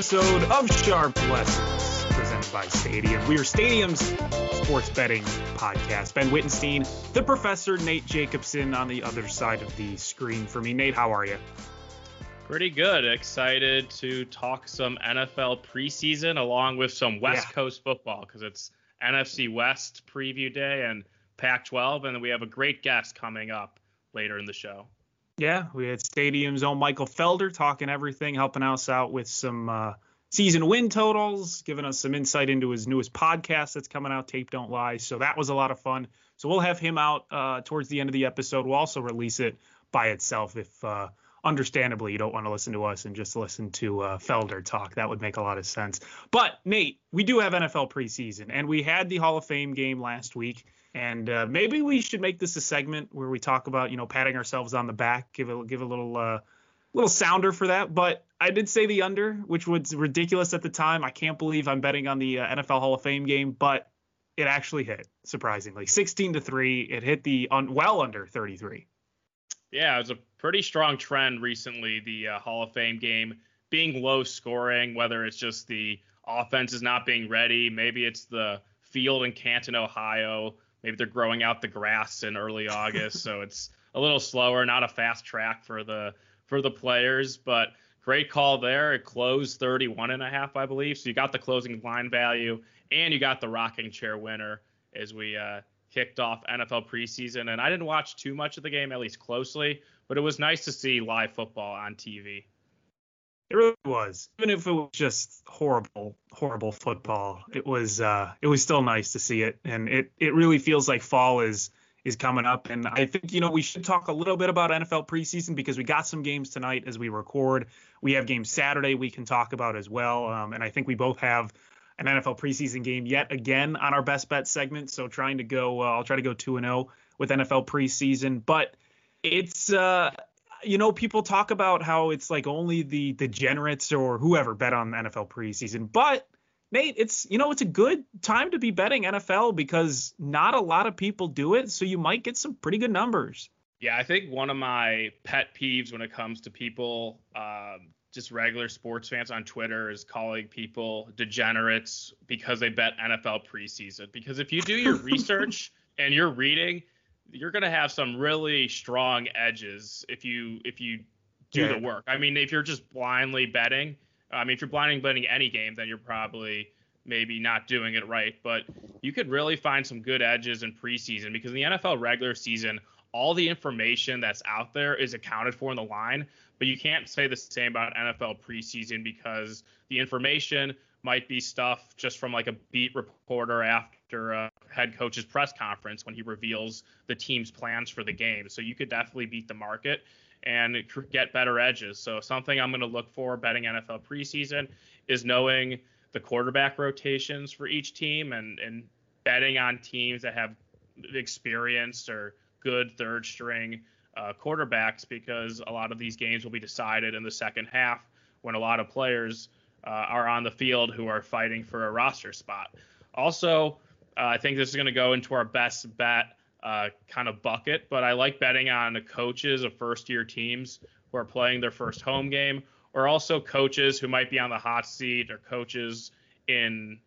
episode of Sharp Lessons presented by Stadium. We are Stadium's sports betting podcast. Ben Wittenstein, the professor, Nate Jacobson on the other side of the screen for me. Nate, how are you? Pretty good. Excited to talk some NFL preseason along with some West Yeah. Coast football because it's NFC West preview day and Pac 12. And we have a great guest coming up later in the show. Yeah, we had Stadium's own Michael Felder talking everything, helping us out with some uh, season win totals, giving us some insight into his newest podcast that's coming out, Tape Don't Lie. So that was a lot of fun. So we'll have him out uh, towards the end of the episode. We'll also release it by itself if, uh, understandably, you don't want to listen to us and just listen to uh, Felder talk. That would make a lot of sense. But Nate, we do have NFL preseason, and we had the Hall of Fame game last week. And uh, maybe we should make this a segment where we talk about, you know, patting ourselves on the back, give a give a little uh, little sounder for that. But I did say the under, which was ridiculous at the time. I can't believe I'm betting on the uh, NFL Hall of Fame game, but it actually hit surprisingly, 16 to three. It hit the un- well under 33. Yeah, it was a pretty strong trend recently, the uh, Hall of Fame game being low scoring, whether it's just the offense is not being ready, maybe it's the field in Canton, Ohio. Maybe they're growing out the grass in early August, so it's a little slower, not a fast track for the for the players, but great call there. It closed 31 and a half, I believe. So you got the closing line value and you got the rocking chair winner as we uh, kicked off NFL preseason. And I didn't watch too much of the game, at least closely, but it was nice to see live football on TV. It really was. Even if it was just horrible, horrible football, it was uh it was still nice to see it. And it it really feels like fall is is coming up. And I think, you know, we should talk a little bit about NFL preseason because we got some games tonight as we record. We have games Saturday we can talk about as well. Um, and I think we both have an NFL preseason game yet again on our best bet segment. So trying to go, uh, I'll try to go 2 and 0 with NFL preseason. But it's, uh, you know, people talk about how it's like only the degenerates or whoever bet on the NFL preseason. But Nate, it's you know, it's a good time to be betting NFL because not a lot of people do it, so you might get some pretty good numbers. Yeah, I think one of my pet peeves when it comes to people, um, just regular sports fans on Twitter, is calling people degenerates because they bet NFL preseason. Because if you do your research and you're reading, you're gonna have some really strong edges if you if you do Yeah. the work. I mean, if you're just blindly betting, I mean, if you're blindly betting any game, then you're probably maybe not doing it right. But you could really find some good edges in preseason because in the NFL regular season, all the information that's out there is accounted for in the line. But you can't say the same about NFL preseason because the information might be stuff just from like a beat reporter after a head coach's press conference when he reveals the team's plans for the game. So you could definitely beat the market and get better edges. So something I'm going to look for betting NFL preseason is knowing the quarterback rotations for each team and and betting on teams that have experience or good third string uh, quarterbacks because a lot of these games will be decided in the second half when a lot of players uh, are on the field who are fighting for a roster spot. Also, uh, I think this is going to go into our best bet uh, kind of bucket, but I like betting on the coaches of first year teams who are playing their first home game, or also coaches who might be on the hot seat or coaches in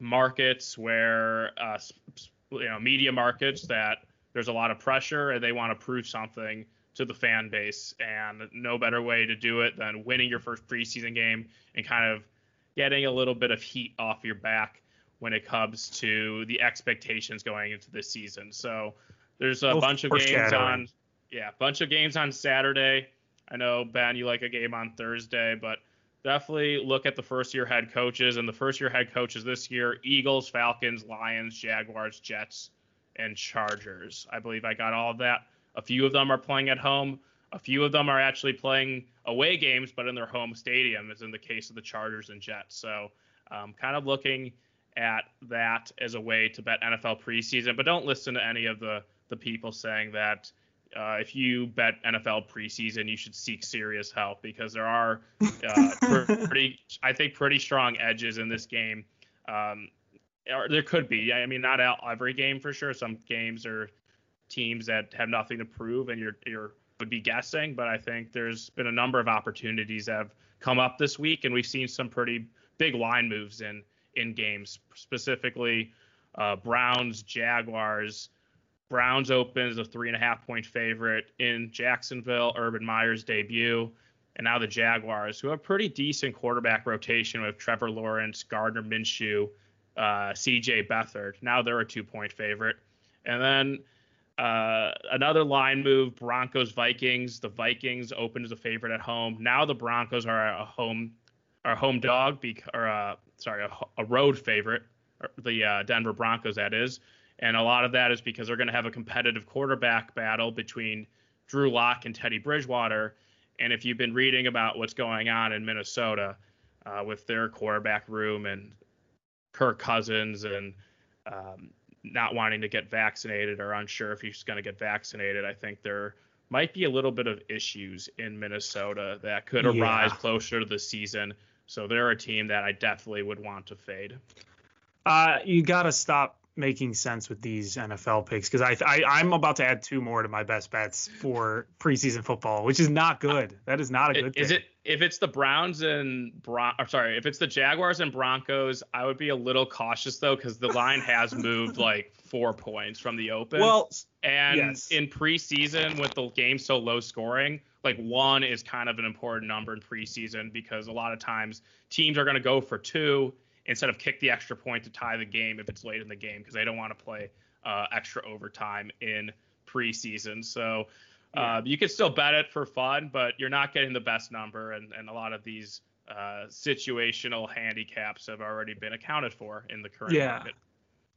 markets where uh, you know media markets that there's a lot of pressure and they want to prove something to the fan base and no better way to do it than winning your first preseason game and kind of getting a little bit of heat off your back when it comes to the expectations going into this season. So there's a bunch of games on yeah, bunch of games on Saturday. I know Ben, you like a game on Thursday, but definitely look at the first year head coaches and the first year head coaches this year: Eagles, Falcons, Lions, Jaguars, Jets, and Chargers. I believe I got all of that. A few of them are playing at home. A few of them are actually playing away games, but in their home stadium, as in the case of the Chargers and Jets. So, um, kind of looking at that as a way to bet NFL preseason, but don't listen to any of the the people saying that uh, if you bet NFL preseason, you should seek serious help because there are uh, pretty, I think, pretty strong edges in this game. Um, or there could be. I mean, not every game for sure. Some games are teams that have nothing to prove, and you're you're would be guessing. But I think there's been a number of opportunities that have come up this week, and we've seen some pretty big line moves in in games, specifically uh, Browns, Jaguars. Browns open as a three and a half point favorite in Jacksonville, Urban Meyer's debut. And now the Jaguars, who have pretty decent quarterback rotation with Trevor Lawrence, Gardner Minshew, uh, CJ Beathard. Now they're a two point favorite. And then uh, another line move Broncos Vikings. The Vikings opened as a favorite at home. Now the Broncos are a home are home dog, bec- or uh, sorry, a, a, road favorite. The uh, Denver Broncos, that is. And a lot of that is because they're going to have a competitive quarterback battle between Drew Lock and Teddy Bridgewater. And if you've been reading about what's going on in Minnesota uh, with their quarterback room and Kirk Cousins and um, not wanting to get vaccinated or unsure if he's going to get vaccinated, I think there might be a little bit of issues in Minnesota that could arise yeah. closer to the season. So they're a team that I definitely would want to fade. Uh, you got to stop making sense with these NFL picks because I, I am about to add two more to my best bets for preseason football, which is not good. That is not a good. Is thing. it if it's the Browns and Bron? I'm sorry, if it's the Jaguars and Broncos, I would be a little cautious though because the line has moved like four points from the open. Well, and yes. in preseason with the game so low scoring, like one is kind of an important number in preseason because a lot of times teams are going to go for two instead of kick the extra point to tie the game if it's late in the game because they don't want to play uh, extra overtime in preseason. So uh, you can still bet it for fun, but you're not getting the best number, and, and a lot of these uh, situational handicaps have already been accounted for in the current yeah. market.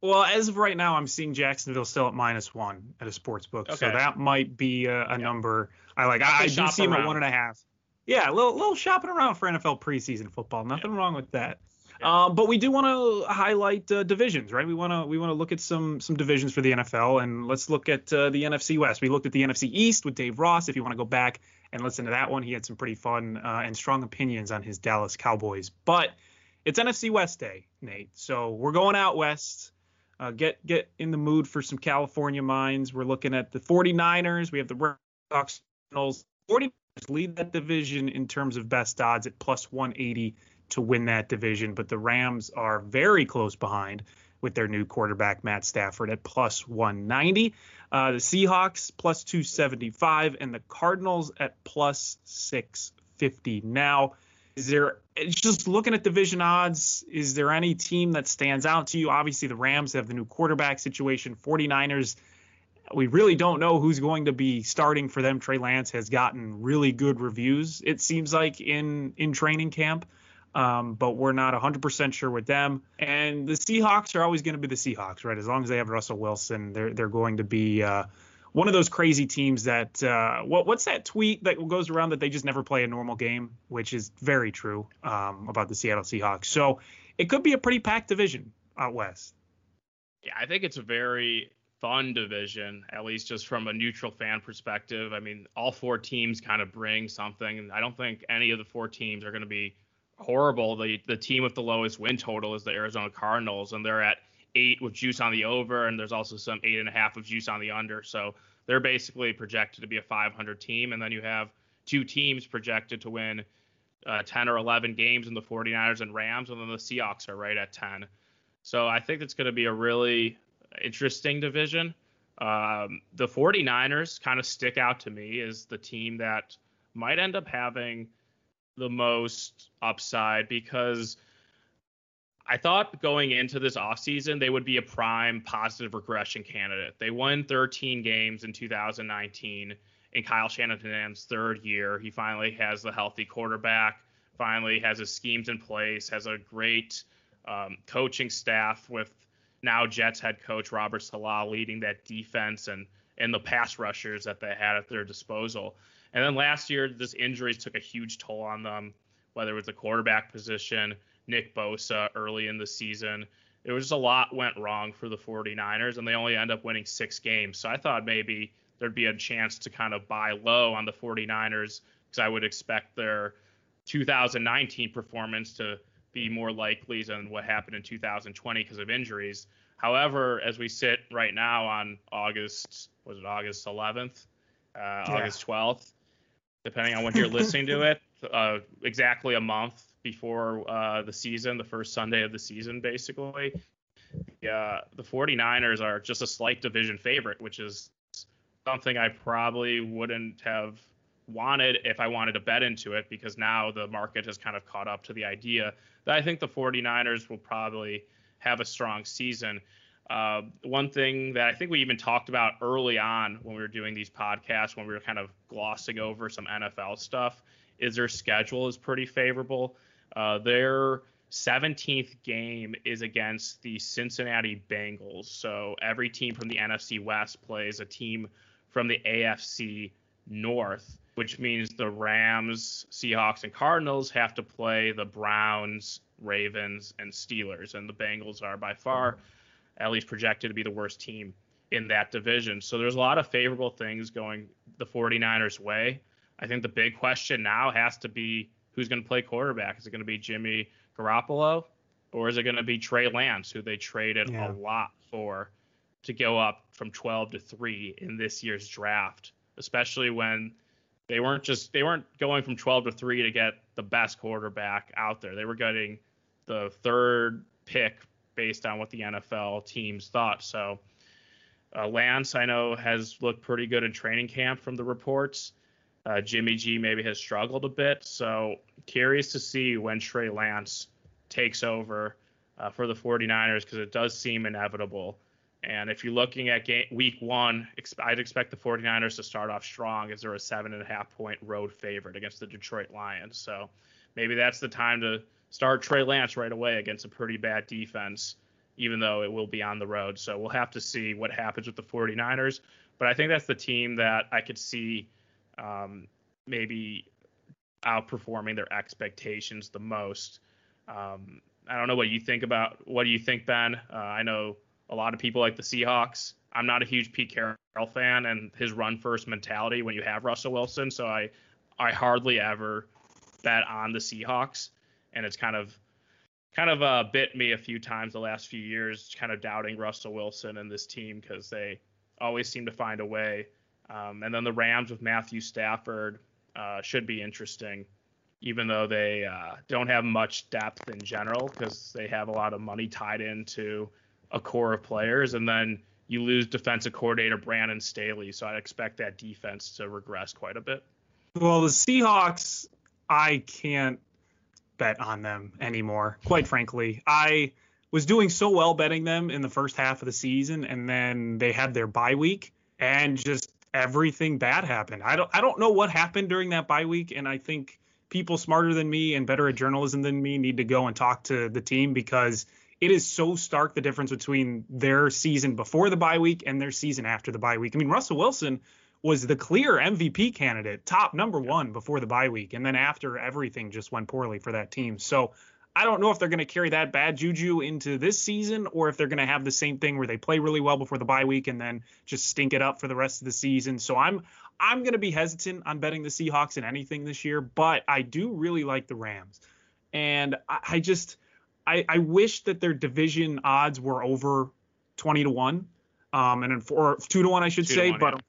Well, as of right now, I'm seeing Jacksonville still at minus one at a sports book, okay. so that might be a, a yeah. number I like. I, I do see them at one and a half. Yeah, a little, little shopping around for NFL preseason football. Nothing yeah. wrong with that. Um, but we do want to highlight uh, divisions, right? We want to we want to look at some some divisions for the NFL, and let's look at uh, the NFC West. We looked at the NFC East with Dave Ross. If you want to go back and listen to that one, he had some pretty fun uh, and strong opinions on his Dallas Cowboys. But it's NFC West day, Nate. So we're going out west. Uh, get get in the mood for some California minds. We're looking at the 49ers. We have the Red Sox. 49ers lead that division in terms of best odds at plus 180 to win that division, but the Rams are very close behind with their new quarterback Matt Stafford at plus 190. Uh, the Seahawks plus 275 and the Cardinals at plus 650. Now, is there just looking at division odds, is there any team that stands out to you? Obviously, the Rams have the new quarterback situation. 49ers, we really don't know who's going to be starting for them. Trey Lance has gotten really good reviews, it seems like, in in training camp um, but we're not 100% sure with them. And the Seahawks are always going to be the Seahawks, right? As long as they have Russell Wilson, they're they're going to be uh, one of those crazy teams that uh, what what's that tweet that goes around that they just never play a normal game, which is very true um, about the Seattle Seahawks. So it could be a pretty packed division out west. Yeah, I think it's a very fun division, at least just from a neutral fan perspective. I mean, all four teams kind of bring something. I don't think any of the four teams are going to be horrible. The the team with the lowest win total is the Arizona Cardinals, and they're at eight with juice on the over, and there's also some eight and a half of juice on the under. So they're basically projected to be a 500 team, and then you have two teams projected to win uh, 10 or 11 games in the 49ers and Rams, and then the Seahawks are right at 10. So I think it's going to be a really interesting division. Um, the 49ers kind of stick out to me as the team that might end up having the most upside because I thought going into this offseason they would be a prime positive regression candidate. They won 13 games in 2019 in Kyle Shanahan's third year. He finally has the healthy quarterback, finally has his schemes in place, has a great um, coaching staff with now Jets head coach Robert Saleh leading that defense and and the pass rushers that they had at their disposal. And then last year, this injuries took a huge toll on them, whether it was the quarterback position, Nick Bosa early in the season. It was just a lot went wrong for the 49ers, and they only end up winning six games. So I thought maybe there'd be a chance to kind of buy low on the 49ers because I would expect their 2019 performance to be more likely than what happened in 2020 because of injuries. However, as we sit right now on August, was it August 11th, uh, yeah. August 12th, depending on when you're listening to it, uh, exactly a month before uh, the season, the first Sunday of the season, basically. Yeah, the 49ers are just a slight division favorite, which is something I probably wouldn't have wanted if I wanted to bet into it because now the market has kind of caught up to the idea that I think the 49ers will probably have a strong season. Uh, one thing that I think we even talked about early on when we were doing these podcasts, when we were kind of glossing over some NFL stuff, is their schedule is pretty favorable. Uh, their 17th game is against the Cincinnati Bengals. So every team from the NFC West plays a team from the AFC North which means the Rams, Seahawks, and Cardinals have to play the Browns, Ravens, and Steelers. And the Bengals are by far at least projected to be the worst team in that division. So there's a lot of favorable things going the 49ers' way. I think the big question now has to be who's going to play quarterback. Is it going to be Jimmy Garoppolo or is it going to be Trey Lance, who they traded yeah. a lot for to go up from 12 to 3 in this year's draft, especially when they weren't just they weren't going from 12 to 3 to get the best quarterback out there. They were getting the third pick based on what the NFL teams thought. So uh, Lance, I know, has looked pretty good in training camp from the reports. Uh, Jimmy G maybe has struggled a bit. So curious to see when Trey Lance takes over uh, for the 49ers because it does seem inevitable and if you're looking at game, week one, I'd expect the 49ers to start off strong as they're a seven and a half point road favorite against the Detroit Lions. So maybe that's the time to start Trey Lance right away against a pretty bad defense, even though it will be on the road. So we'll have to see what happens with the 49ers. But I think that's the team that I could see um, maybe outperforming their expectations the most. Um, I don't know what you think about. What do you think, Ben? Uh, I know a lot of people like the Seahawks. I'm not a huge Pete Carroll fan and his run first mentality when you have Russell Wilson. So I I hardly ever bet on the Seahawks, and it's kind of kind of uh, bit me a few times the last few years, kind of doubting Russell Wilson and this team because they always seem to find a way. Um, and then the Rams with Matthew Stafford uh, should be interesting, even though they uh, don't have much depth in general because they have a lot of money tied into a core of players, and then you lose defensive coordinator Brandon Staley. So I expect that defense to regress quite a bit. Well, the Seahawks, I can't bet on them anymore. Quite frankly, I was doing so well betting them in the first half of the season, and then they had their bye week, and just everything bad happened. I don't I don't know what happened during that bye week, and I think people smarter than me and better at journalism than me need to go and talk to the team because it is so stark the difference between their season before the bye week and their season after the bye week. I mean, Russell Wilson was the clear MVP candidate, top number one before the bye week, and then after everything just went poorly for that team. So I don't know if they're going to carry that bad juju into this season or if they're going to have the same thing where they play really well before the bye week and then just stink it up for the rest of the season. So I'm I'm going to be hesitant on betting the Seahawks in anything this year, but I do really like the Rams. And I, I just I, I wish that their division odds were over 20 to 1 um, and or 2 to 1 I should say, one, but yeah.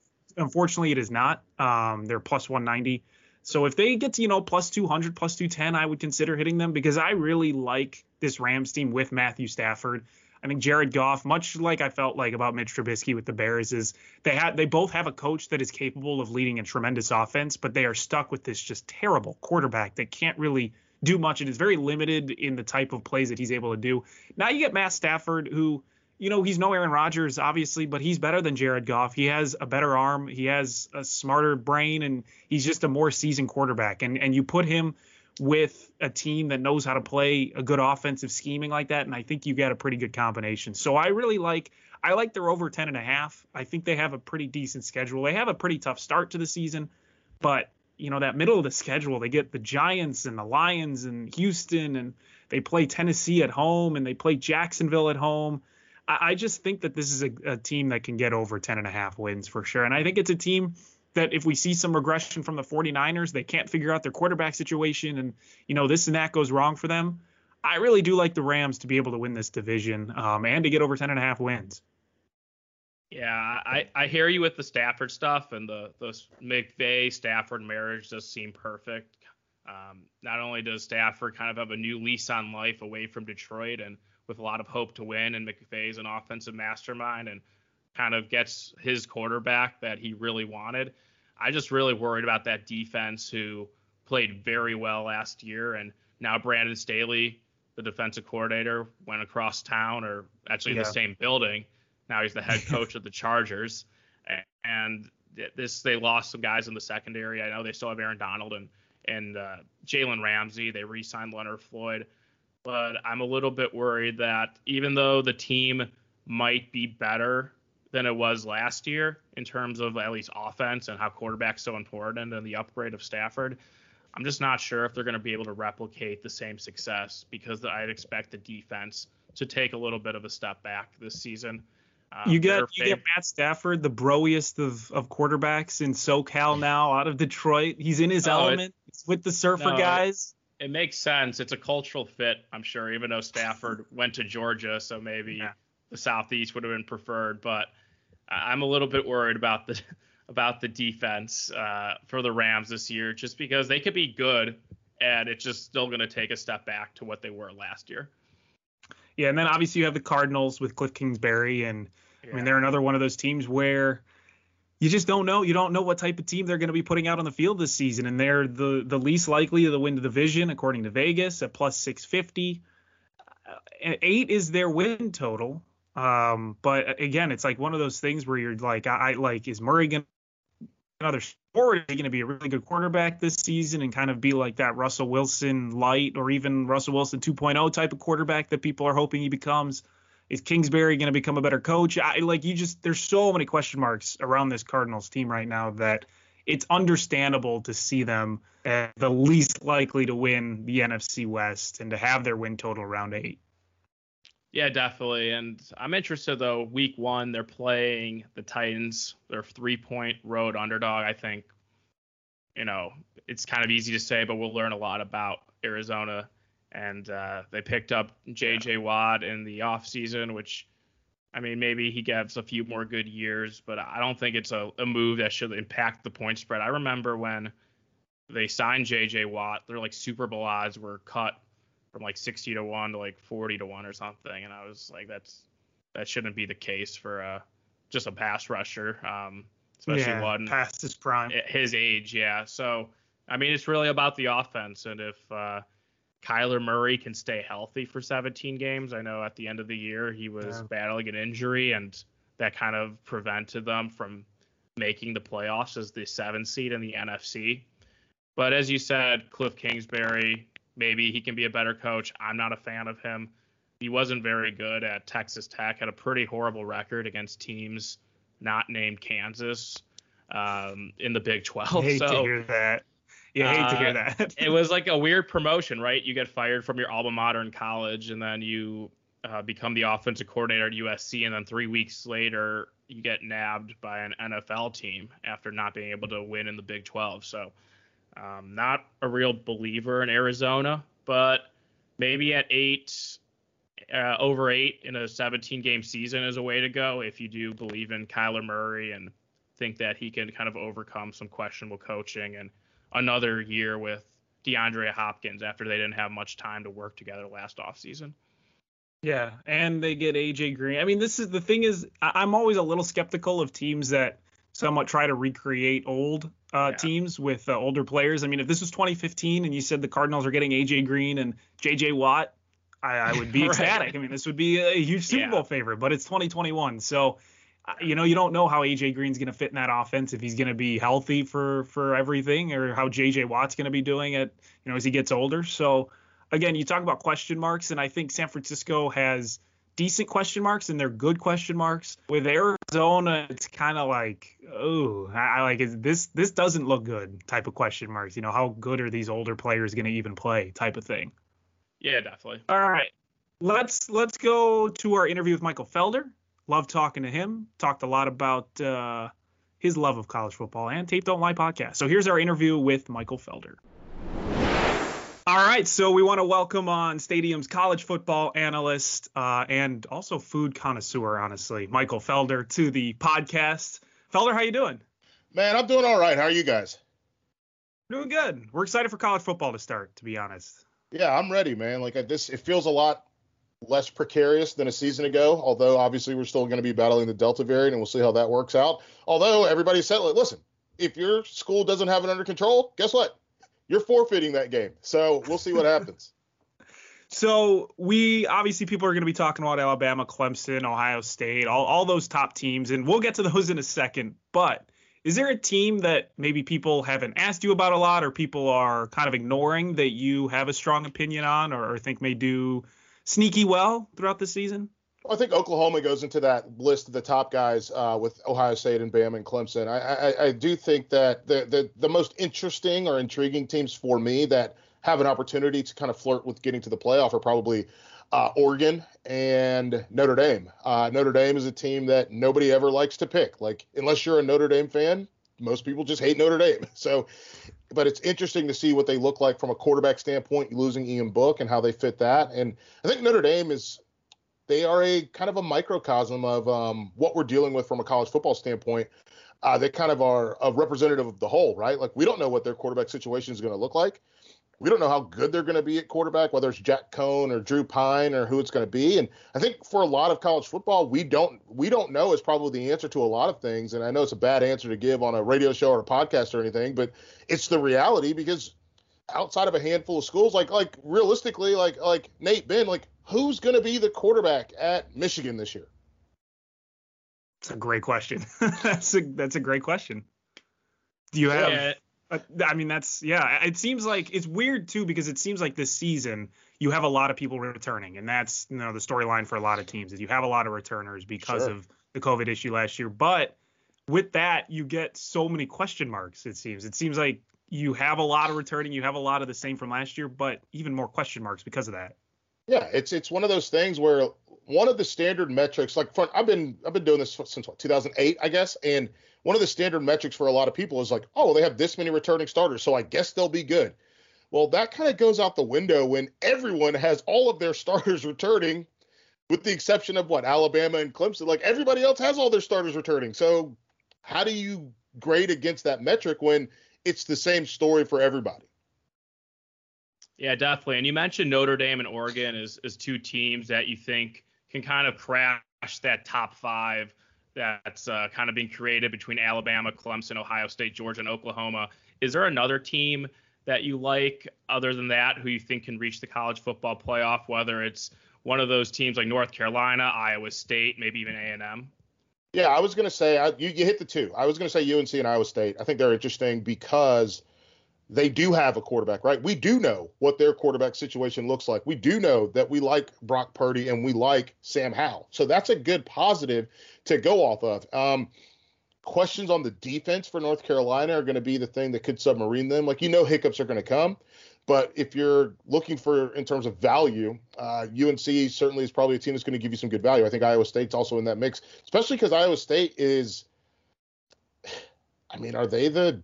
Unfortunately it is not. Um, they're plus 190. So if they get to, you know, plus 200, plus 210, I would consider hitting them because I really like this Rams team with Matthew Stafford. I think Jared Goff, much like I felt like about Mitch Trubisky with the Bears, is they had they both have a coach that is capable of leading a tremendous offense, but they are stuck with this just terrible quarterback that can't really do much and is very limited in the type of plays that he's able to do. Now you get Matt Stafford, who, you know, he's no Aaron Rodgers, obviously, but he's better than Jared Goff. He has a better arm, he has a smarter brain, and he's just a more seasoned quarterback. And and you put him with a team that knows how to play a good offensive scheming like that. And I think you get a pretty good combination. So I really like I like their over 10 and a half. I think they have a pretty decent schedule. They have a pretty tough start to the season, but you know, that middle of the schedule, they get the Giants and the Lions and Houston and they play Tennessee at home and they play Jacksonville at home. I, just think that this is a, a team that can get over 10 and a half wins for sure. And I think it's a team that if we see some regression from the 49ers, they can't figure out their quarterback situation and, you know, this and that goes wrong for them. I really do like the Rams to be able to win this division um, and to get over 10 and a half wins. Yeah, I, I hear you with the Stafford stuff and the the McVay Stafford marriage does seem perfect. Um, not only does Stafford kind of have a new lease on life away from Detroit and with a lot of hope to win, and McVay's an offensive mastermind and kind of gets his quarterback that he really wanted. I just really worried about that defense who played very well last year, and now Brandon Staley, the defensive coordinator, went across town or actually yeah. the same building now he's the head coach of the Chargers, and this they lost some guys in the secondary. I know they still have Aaron Donald and and uh, Jalen Ramsey. They re-signed Leonard Floyd, but I'm a little bit worried that even though the team might be better than it was last year in terms of at least offense and how quarterback's so important and the upgrade of Stafford. I'm just not sure if they're going to be able to replicate the same success because I'd expect the defense to take a little bit of a step back this season. Um, you get you get Matt Stafford, the broiest of, of quarterbacks in SoCal now, out of Detroit. He's in his oh, element. It, He's with the surfer no, guys. It, makes sense. It's a cultural fit, I'm sure. Even though Stafford went to Georgia, so maybe yeah. the Southeast would have been preferred. But I'm a little bit worried about the about the defense uh, for the Rams this year, just because they could be good, and it's just still going to take a step back to what they were last year. Yeah, and then obviously you have the Cardinals with Cliff Kingsbury, and yeah. I mean they're another one of those teams where you just don't know. You don't know what type of team they're going to be putting out on the field this season, and they're the the least likely to win the division according to Vegas at plus 650. Uh, eight is their win total. Um, but again, it's like one of those things where you're like, I, I like, is Murray going to another or is he going to be a really good quarterback this season and kind of be like that Russell Wilson light or even Russell Wilson 2.0 type of quarterback that people are hoping he becomes? Is Kingsbury going to become a better coach? I like you just there's so many question marks around this Cardinals team right now that it's understandable to see them the least likely to win the NFC West and to have their win total around eight. Yeah, definitely. And I'm interested though. Week one, they're playing the Titans. They're three point road underdog. I think, you know, it's kind of easy to say, but we'll learn a lot about Arizona. And uh, they picked up J.J. Watt in the offseason, which, I mean, maybe he gets a few more good years, but I don't think it's a, a move that should impact the point spread. I remember when they signed J.J. Watt, their like Super Bowl odds were cut from like 60 to 1 to like 40 to 1 or something and i was like that's that shouldn't be the case for uh just a pass rusher um especially yeah, one past his prime his age yeah so i mean it's really about the offense and if uh Kyler Murray can stay healthy for 17 games. I know at the end of the year he was yeah. battling an injury, and that kind of prevented them from making the playoffs as the seven seed in the NFC. But as you said, Cliff Kingsbury, maybe he can be a better coach. I'm not a fan of him. He wasn't very good at Texas Tech, had a pretty horrible record against teams not named Kansas um, in the Big 12. I hate so, to hear that. I hate uh, to hear uh, that. it was like a weird promotion, right? You get fired from your alma mater in college, and then you uh, become the offensive coordinator at USC, and then three weeks later you get nabbed by an NFL team after not being able to win in the Big 12. So um, not a real believer in Arizona, but maybe at eight, uh, over eight in a 17 game season is a way to go if you do believe in Kyler Murray and think that he can kind of overcome some questionable coaching and another year with DeAndre Hopkins after they didn't have much time to work together last offseason. Yeah, and they get AJ Green. I mean, this is the thing is I'm always a little skeptical of teams that somewhat try to recreate old uh, yeah. teams with uh, older players. I mean, if this was 2015 and you said the Cardinals are getting AJ Green and JJ Watt, I, I would be right. ecstatic. I mean, this would be a huge Super yeah. Bowl favorite, but it's 2021. So you know, you don't know how AJ Green's going to fit in that offense if he's going to be healthy for for everything, or how JJ Watt's going to be doing it, you know, as he gets older. So again, you talk about question marks, and I think San Francisco has decent question marks and they're good question marks. With Arizona, it's kind of like, oh, I, like this. This doesn't look good. Type of question marks. You know, how good are these older players going to even play? Type of thing. Yeah, definitely. All right, let's let's go to our interview with Michael Felder. Love talking to him. Talked a lot about uh, his love of college football and Tape Don't Lie podcast. So here's our interview with Michael Felder. All right, so we want to welcome on Stadium's college football analyst uh, and also food connoisseur, honestly, Michael Felder, to the podcast. Felder, how you doing? Man, I'm doing all right. How are you guys? Doing good. We're excited for college football to start, to be honest. Yeah, I'm ready, man. Like this, it feels a lot less precarious than a season ago. Although obviously we're still going to be battling the Delta variant, and we'll see how that works out. Although everybody said, listen, if your school doesn't have it under control, guess what? you're forfeiting that game. So we'll see what happens. So we obviously people are going to be talking about Alabama, Clemson, Ohio State, all, all those top teams, and we'll get to those in a second. But is there a team that maybe people haven't asked you about a lot, or people are kind of ignoring that you have a strong opinion on, or, or think may do sneaky well throughout the season? I think Oklahoma goes into that list of the top guys uh, with Ohio State and Bama and Clemson. I, I, I do think that the, the the most interesting or intriguing teams for me that have an opportunity to kind of flirt with getting to the playoff are probably uh, Oregon and Notre Dame. Uh, Notre Dame is a team that nobody ever likes to pick. Like unless you're a Notre Dame fan, most people just hate Notre Dame. So, but it's interesting to see what they look like from a quarterback standpoint, losing Ian Book and how they fit that. And I think Notre Dame is they are a kind of a microcosm of um, what we're dealing with from a college football standpoint. Uh, they kind of are a representative of the whole, right? Like we don't know what their quarterback situation is going to look like. We don't know how good they're going to be at quarterback, whether it's Jack Coan or Drew Pyne or who it's going to be. And I think for a lot of college football, we don't we don't know is probably the answer to a lot of things. And I know it's a bad answer to give on a radio show or a podcast or anything, but it's the reality because outside of a handful of schools, like like realistically, like like Nate Ben, like who's going to be the quarterback at Michigan this year? That's a great question. that's a that's a great question. Do you have? Yeah. I mean, that's yeah. It seems like it's weird too because it seems like this season you have a lot of people returning, and that's you know the storyline for a lot of teams is you have a lot of returners because sure. of the COVID issue last year. But with that, you get so many question marks. It seems. It seems like you have a lot of returning, you have a lot of the same from last year, but even more question marks because of that. Yeah, it's it's one of those things where one of the standard metrics, like for, I've been I've been doing this since what 2008, I guess, and one of the standard metrics for a lot of people is like, oh, they have this many returning starters, so I guess they'll be good. Well, that kind of goes out the window when everyone has all of their starters returning, with the exception of what Alabama and Clemson. Like everybody else has all their starters returning. So how do you grade against that metric when it's the same story for everybody? Yeah, definitely. And you mentioned Notre Dame and Oregon as, as two teams that you think can kind of crash that top five that's uh, kind of being created between Alabama, Clemson, Ohio State, Georgia, and Oklahoma. Is there another team that you like other than that who you think can reach the college football playoff, whether it's one of those teams like North Carolina, Iowa State, maybe even A&M? Yeah, I was going to say I, you, you hit the two. I was going to say UNC and Iowa State. I think they're interesting because – they do have a quarterback, right? We do know what their quarterback situation looks like. We do know that we like Brock Purdy and we like Sam Howell. So that's a good positive to go off of. Um, questions on the defense for North Carolina are going to be the thing that could submarine them. Like, you know, hiccups are going to come. But if you're looking for in terms of value, uh, UNC certainly is probably a team that's going to give you some good value. I think Iowa State's also in that mix, especially because Iowa State is. I mean, are they the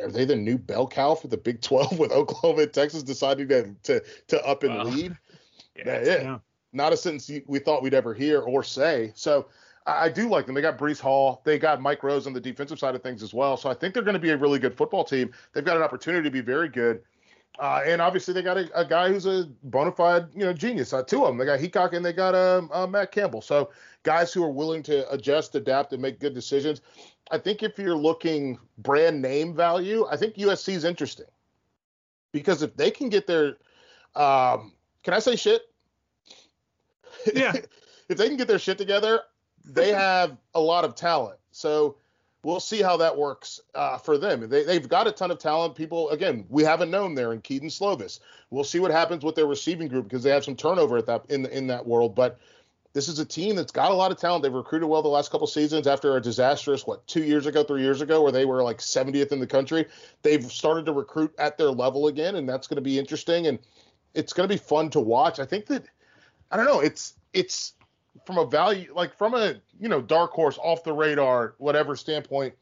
are they the new bell cow for the Big 12 with Oklahoma and Texas deciding to to, to up and lead? Yeah, yeah. yeah, Not a sentence we thought we'd ever hear or say. So I, I do like them. They got Breece Hall. They got Mike Rose on the defensive side of things as well. So I think they're going to be a really good football team. They've got an opportunity to be very good. Uh, and obviously they got a, a, guy who's a bona fide, you know, genius. Uh, two of them. They got Heacock and they got uh, uh, Matt Campbell. So guys who are willing to adjust, adapt, and make good decisions. I think if you're looking brand name value, I think USC is interesting because if they can get their, um, can I say shit? Yeah. if they can get their shit together, they have a lot of talent. So we'll see how that works uh, for them. They, they've got a ton of talent. People, again, we haven't known there in Kedon Slovis. We'll see what happens with their receiving group because they have some turnover at that in in that world. But this is a team that's got a lot of talent. They've recruited well the last couple seasons after a disastrous, what, two years ago, three years ago, where they were like 70th in the country. They've started to recruit at their level again, and that's going to be interesting. And it's going to be fun to watch. I think that, I don't know, it's, it's, from a value like from a you know dark horse off the radar whatever standpoint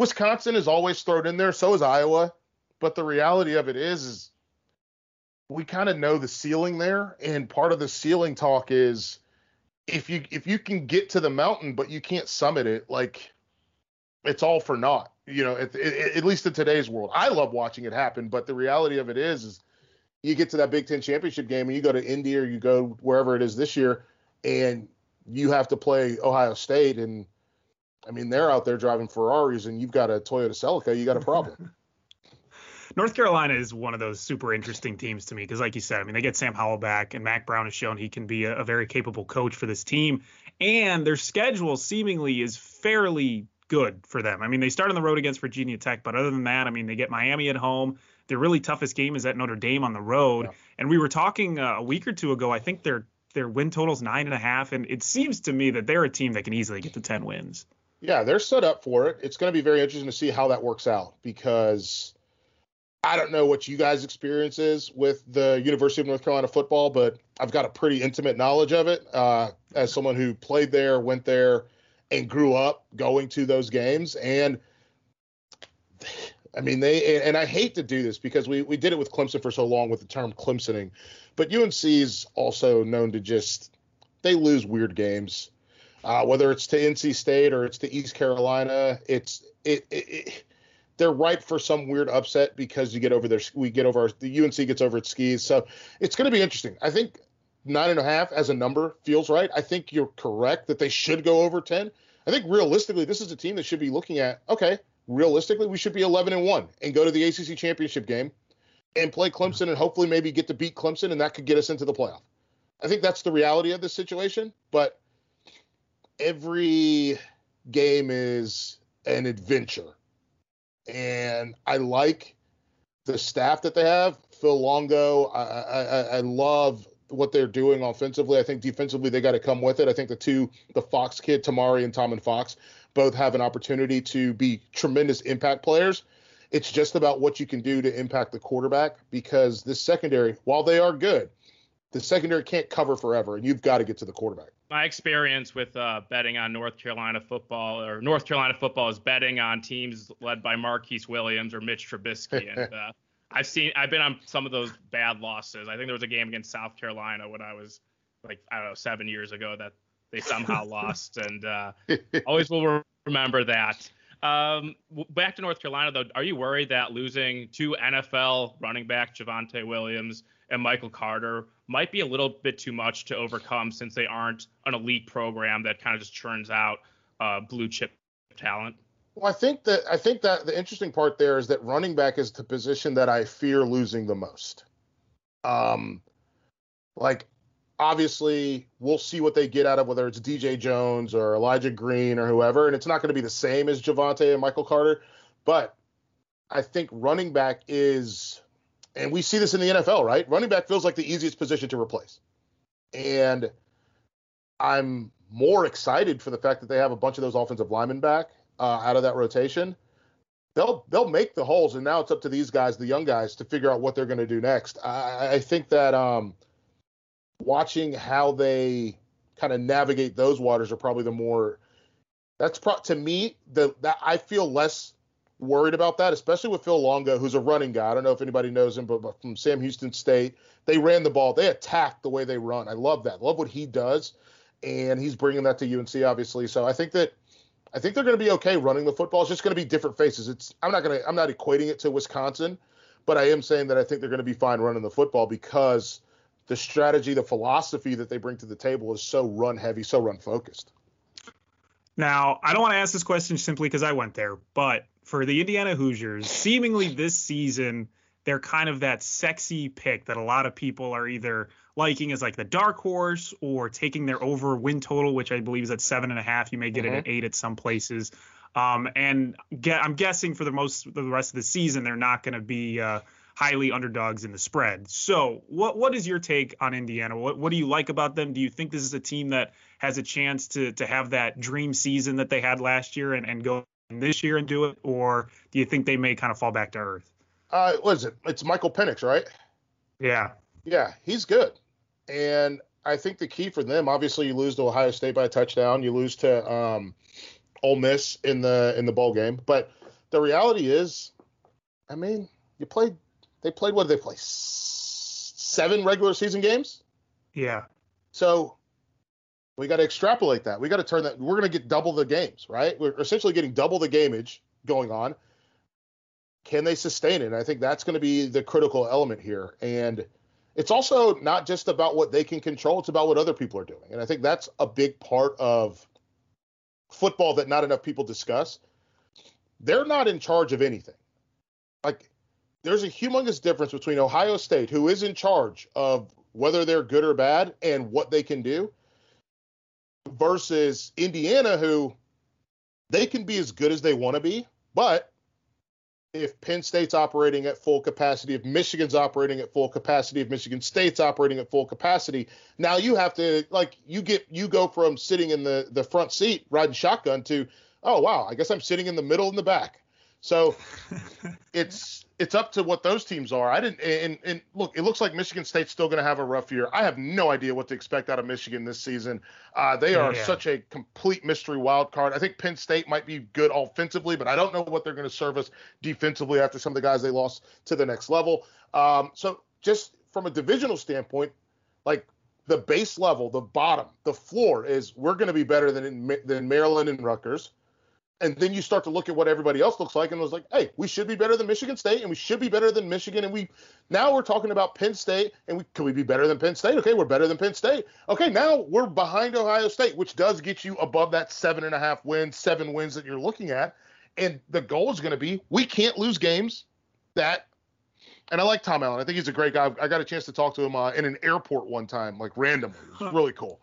wisconsin is always thrown in there. So is iowa. But the reality of it is is we kind of know the ceiling there. And part of the ceiling talk is if you if you can get to the mountain but you can't summit it like it's all for naught you know at, at least in today's world. I love watching it happen but the reality of it is is you get to that Big Ten championship game and you go to Indy or you go wherever it is this year, and you have to play Ohio State, and I mean they're out there driving Ferraris, and you've got a Toyota Celica, you got a problem. North Carolina is one of those super interesting teams to me because, like you said, I mean they get Sam Howell back, and Mack Brown has shown he can be a, a very capable coach for this team, and their schedule seemingly is fairly good for them. I mean, they start on the road against Virginia Tech, but other than that, I mean, they get Miami at home. Their really toughest game is at Notre Dame on the road. Yeah. And we were talking uh, a week or two ago. I think their their win total's nine and a half, and it seems to me that they're a team that can easily get to ten wins. Yeah, they're set up for it. It's going to be very interesting to see how that works out because I don't know what you guys' experience is with the University of North Carolina football, but I've got a pretty intimate knowledge of it uh, as someone who played there, went there, and grew up going to those games. And I mean, they and I hate to do this because we we did it with Clemson for so long with the term Clemsoning, but UNC is also known to just they lose weird games, uh, whether it's to NC State or it's to East Carolina. It's it, it, it they're ripe for some weird upset because you get over their we get over our, the UNC gets over its skis. So it's going to be interesting. I think nine and a half as a number feels right. I think you're correct that they should go over ten. I think realistically, this is a team that should be looking at okay realistically, we should be 11 and 1 and go to the ACC championship game and play Clemson and hopefully maybe get to beat Clemson and that could get us into the playoff. I think that's the reality of this situation, but every game is an adventure. And I like the staff that they have. Phil Longo, I, I, I love what they're doing offensively. I think defensively they got to come with it. I think the two, the Fox kid, Tomari and Tomon Fox, both have an opportunity to be tremendous impact players. It's just about what you can do to impact the quarterback because this secondary, while they are good, the secondary can't cover forever, and you've got to get to the quarterback. My experience with uh, betting on North Carolina football or North Carolina football is betting on teams led by Marquise Williams or Mitch Trubisky, and uh, I've seen I've been on some of those bad losses. I think there was a game against South Carolina when I was like I don't know seven years ago that they somehow lost, and uh, always will remember that. Um, back to North Carolina though, are you worried that losing two NFL running back Javonte Williams and Michael Carter might be a little bit too much to overcome since they aren't an elite program that kind of just churns out uh, blue chip talent? Well, I think that I think that the interesting part there is that running back is the position that I fear losing the most. Um, like obviously we'll see what they get out of whether it's DJ Jones or Elijah Green or whoever, and it's not going to be the same as Javonte and Michael Carter, but I think running back is, and we see this in the NFL, right? Running back feels like the easiest position to replace, and I'm more excited for the fact that they have a bunch of those offensive linemen back uh, out of that rotation. They'll they'll make the holes, and now it's up to these guys, the young guys, to figure out what they're going to do next. I, I think that um, watching how they kind of navigate those waters are probably the more that's pro- to me the that I feel less worried about that, especially with Phil Longo, who's a running guy. I don't know if anybody knows him, but, but from Sam Houston State, they ran the ball. They attack the way they run. I love that. Love what he does, and he's bringing that to UNC, obviously. So I think that I think they're going to be okay running the football. It's just going to be different faces. It's I'm not going to I'm not equating it to Wisconsin, but I am saying that I think they're going to be fine running the football because the strategy, the philosophy that they bring to the table is so run heavy, so run focused. Now, I don't want to ask this question simply because I went there, but for the Indiana Hoosiers, seemingly this season they're kind of that sexy pick that a lot of people are either liking as like the dark horse or taking their over win total, which I believe is at seven and a half. You may get mm-hmm. it at eight at some places. Um, and get, I'm guessing for the most the rest of the season, they're not going to be uh, highly underdogs in the spread. So, what what is your take on Indiana? What what do you like about them? Do you think this is a team that has a chance to to have that dream season that they had last year and, and go this year and do it, or do you think they may kind of fall back to earth? Uh, what is it? It's Michael Penix, right? Yeah. Yeah, he's good. And I think the key for them, obviously, you lose to Ohio State by a touchdown, you lose to um, Ole Miss in the in the bowl game. But the reality is, I mean, you played. They played what did they play? Seven regular season games. Yeah. So we got to extrapolate that. We got to turn that. We're going to get double the games, right? We're essentially getting double the gamage going on can they sustain it? And I think that's going to be the critical element here. And it's also not just about what they can control, it's about what other people are doing. And I think that's a big part of football that not enough people discuss. They're not in charge of anything. Like, there's a humongous difference between Ohio State, who is in charge of whether they're good or bad and what they can do, versus Indiana, who they can be as good as they want to be, but if Penn State's operating at full capacity, if Michigan's operating at full capacity, if Michigan State's operating at full capacity, now you have to like you get you go from sitting in the the front seat riding shotgun to oh wow, I guess I'm sitting in the middle and the back. So it's it's up to what those teams are. I didn't and, and look, it looks like Michigan State's still going to have a rough year. I have no idea what to expect out of Michigan this season. Uh, they are yeah. such a complete mystery wild card. I think Penn State might be good offensively, but I don't know what they're going to serve us defensively after some of the guys they lost to the next level. Um, so just from a divisional standpoint, like the base level, the bottom, the floor is we're going to be better than than Maryland and Rutgers and then you start to look at what everybody else looks like and it was like, hey, we should be better than Michigan State and we should be better than Michigan. And we now we're talking about Penn State and we could we be better than Penn State? Okay, we're better than Penn State. Okay, now we're behind Ohio State, which does get you above that seven and a half wins, seven wins that you're looking at. And the goal is going to be we can't lose games that and I like Tom Allen. I think he's a great guy. I got a chance to talk to him uh, in an airport one time, like randomly. It was really cool.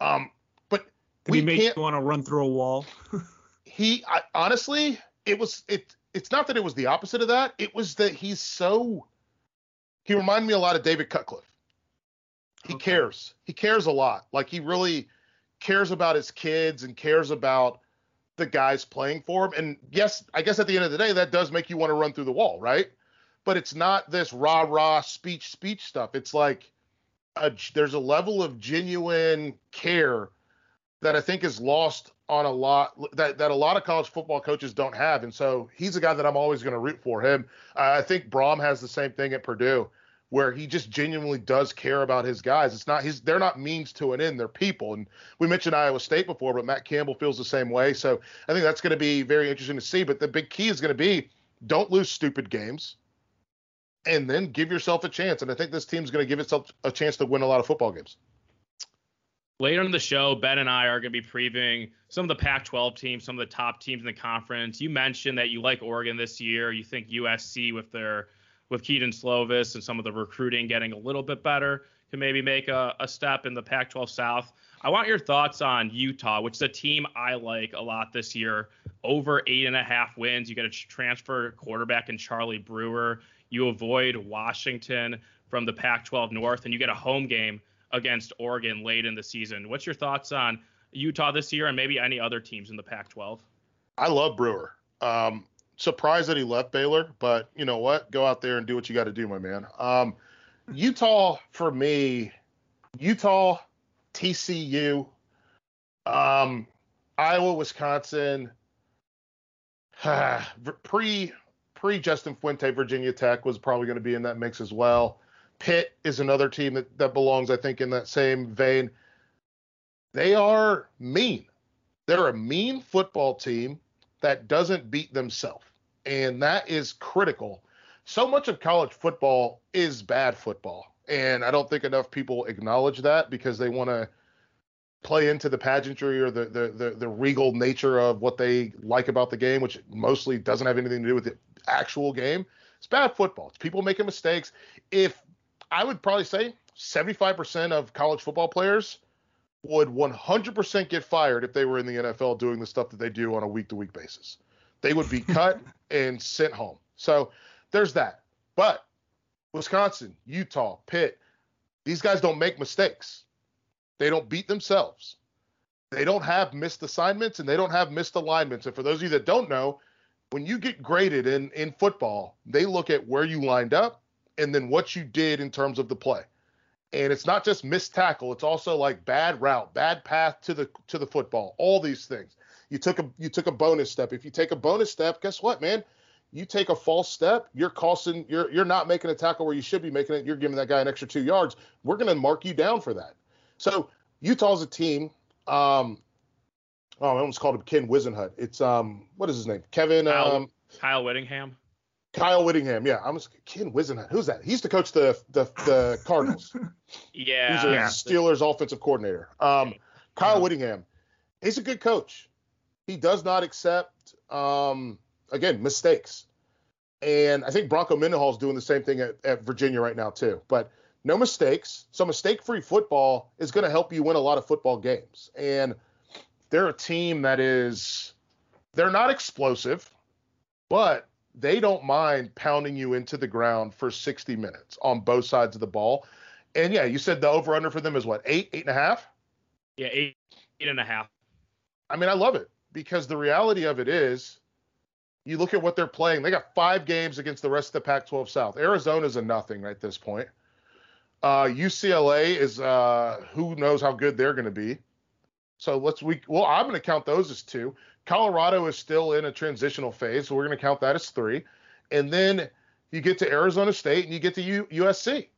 Um, but Did we he make you want to run through a wall? he I, honestly, it was it. It's not that it was the opposite of that. It was that he's so. He reminded me a lot of David Cutcliffe. He okay. cares. He cares a lot. Like he really cares about his kids and cares about the guys playing for him. And yes, I guess at the end of the day, that does make you want to run through the wall, right? But it's not this rah rah speech speech stuff. It's like a, there's a level of genuine care that I think is lost on a lot that, that a lot of college football coaches don't have. And so he's a guy that I'm always going to root for him. I think Brohm has the same thing at Purdue where he just genuinely does care about his guys. It's not his they're not means to an end, they're people. And we mentioned Iowa State before, but Matt Campbell feels the same way. So I think that's going to be very interesting to see. But the big key is going to be don't lose stupid games and then give yourself a chance. And I think this team's going to give itself a chance to win a lot of football games. Later in the show, Ben and I are going to be previewing some of the Pac 12 teams, some of the top teams in the conference. You mentioned that you like Oregon this year. You think USC with their with Kedon Slovis and some of the recruiting getting a little bit better can maybe make a, a step in the Pac 12 South. I want your thoughts on Utah, which is a team I like a lot this year. Over eight and a half wins. You get a transfer quarterback in Charlie Brewer. You avoid Washington from the Pac 12 North, and you get a home game against Oregon late in the season. What's your thoughts on Utah this year and maybe any other teams in the Pac 12? I love Brewer. Um, surprised that he left Baylor, but you know what? Go out there and do what you got to do, my man. Um, Utah, for me, Utah, TCU, um, Iowa, Wisconsin, pre pre Justin Fuente, Virginia Tech was probably going to be in that mix as well. Pitt is another team that, that belongs, I think, in that same vein. They are mean. They're a mean football team that doesn't beat themselves. And that is critical. So much of college football is bad football. And I don't think enough people acknowledge that because they want to play into the pageantry or the, the, the the regal nature of what they like about the game, which mostly doesn't have anything to do with the actual game. It's bad football. It's people making mistakes. If I would probably say 75% of college football players would 100% get fired if they were in the NFL doing the stuff that they do on a week to week basis. They would be cut and sent home. So there's that. But Wisconsin, Utah, Pitt, these guys don't make mistakes. They don't beat themselves. They don't have missed assignments and they don't have missed alignments. And for those of you that don't know, when you get graded in in football, they look at where you lined up and then what you did in terms of the play. And it's not just missed tackle, it's also like bad route, bad path to the to the football, all these things. You took a you took a bonus step. If you take a bonus step, guess what, man? You take a false step, you're costing you're you're not making a tackle where you should be making it. You're giving that guy an extra 2 yards. We're going to mark you down for that. So, Utah's a team um, oh, I almost called him Ken Whisenhunt. It's um, what is his name? Kevin. Kyle, um, Kyle Whittingham. Kyle Whittingham. Yeah, I'm just Ken Whisenhunt. Who's that? He's the coach the the, the Cardinals. yeah. He's a yeah. Steelers offensive coordinator. Um, Kyle Whittingham. He's a good coach. He does not accept um, again mistakes. And I think Bronco Mendenhall is doing the same thing at, at Virginia right now too. But no mistakes. So mistake-free football is going to help you win a lot of football games. And they're a team that is they're not explosive, but they don't mind pounding you into the ground for 60 minutes on both sides of the ball. And yeah, you said the over under for them is what, eight, eight and a half? Yeah, eight, eight and a half. I mean, I love it because the reality of it is you look at what they're playing. They got five games against the rest of the Pac 12 South. Arizona's a nothing at this point. Uh, UCLA is uh, who knows how good they're going to be. So let's we well I'm going to count those as two. Colorado is still in a transitional phase, so we're going to count that as three. And then you get to Arizona State and you get to U- USC.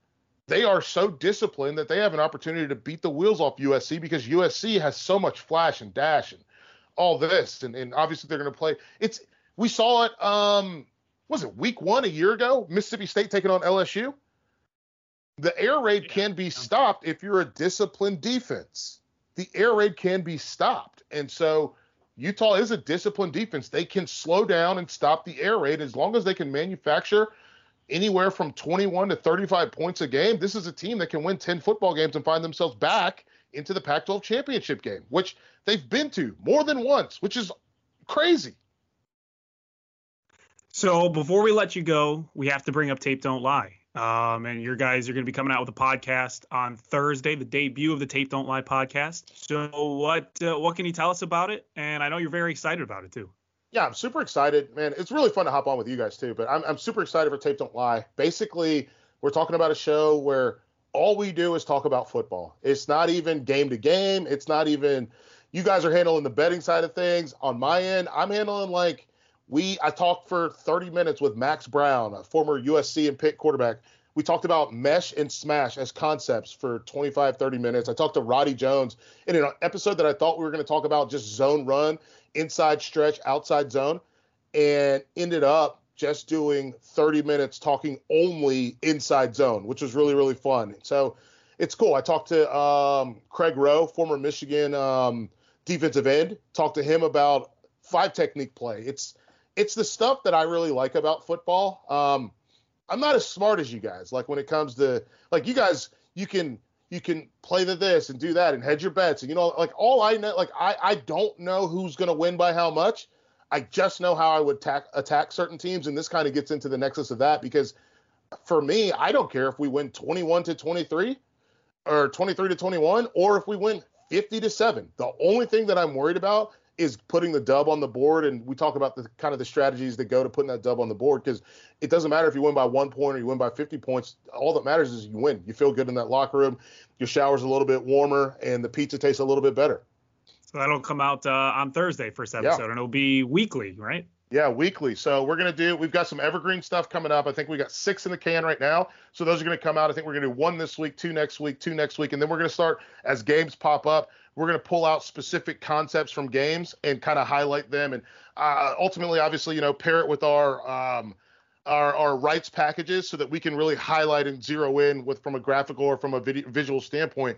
They are so disciplined that they have an opportunity to beat the wheels off USC because USC has so much flash and dash and all this, and, and obviously they're going to play. It's we saw it. Um, was it week one a year ago? Mississippi State taking on LSU. The air raid Yeah. can be stopped if you're a disciplined defense. The air raid can be stopped, and so Utah is a disciplined defense. They can slow down and stop the air raid as long as they can manufacture anywhere from 21 to 35 points a game. This is a team that can win 10 football games and find themselves back into the Pac 12 championship game, which they've been to more than once, which is crazy. So before we let you go, we have to bring up Tape Don't Lie. Um, and your guys are going to be coming out with a podcast on Thursday, the debut of the Tape Don't Lie podcast. So what uh, what can you tell us about it? And I know you're very excited about it too. Yeah, I'm super excited, man. It's really fun to hop on with you guys too, but I'm, I'm super excited for Tape Don't Lie. Basically, we're talking about a show where all we do is talk about football. It's not even game to game. It's not even, you guys are handling the betting side of things. On my end, I'm handling like, we, I talked for 30 minutes with Max Browne, a former USC and Pitt quarterback. We talked about mesh and smash as concepts for 25, 30 minutes. I talked to Roddy Jones in an episode that I thought we were going to talk about just zone run, inside stretch, outside zone, and ended up just doing 30 minutes talking only inside zone, which was really, really fun. So it's cool. I talked to um, Craig Roh, former Michigan um, defensive end, talked to him about five technique play. It's it's the stuff that I really like about football. Um, I'm not as smart as you guys. Like when it comes to like you guys, you can you can play the this and do that and hedge your bets and you know like all I know like I I don't know who's gonna win by how much. I just know how I would attack attack certain teams and this kind of gets into the nexus of that because for me I don't care if we win 21 to 23 or 23 to 21 or if we win 50 to 7. The only thing that I'm worried about is putting the dub on the board and we talk about the kind of the strategies that go to putting that dub on the board because it doesn't matter if you win by one point or you win by 50 points. All that matters is you win. You feel good in that locker room. Your shower's a little bit warmer and the pizza tastes a little bit better. So that'll come out uh, on Thursday, first episode, and it'll be weekly, right? yeah weekly. So we're going to do we've got some evergreen stuff coming up. I think we got six in the can right now. So those are going to come out. I think we're going to do one this week two next week two next week and then we're going to start as games pop up we're going to pull out specific concepts from games and kind of highlight them and uh, ultimately obviously you know pair it with our um, our, our rights packages so that we can really highlight and zero in with from a graphical or from a video, visual standpoint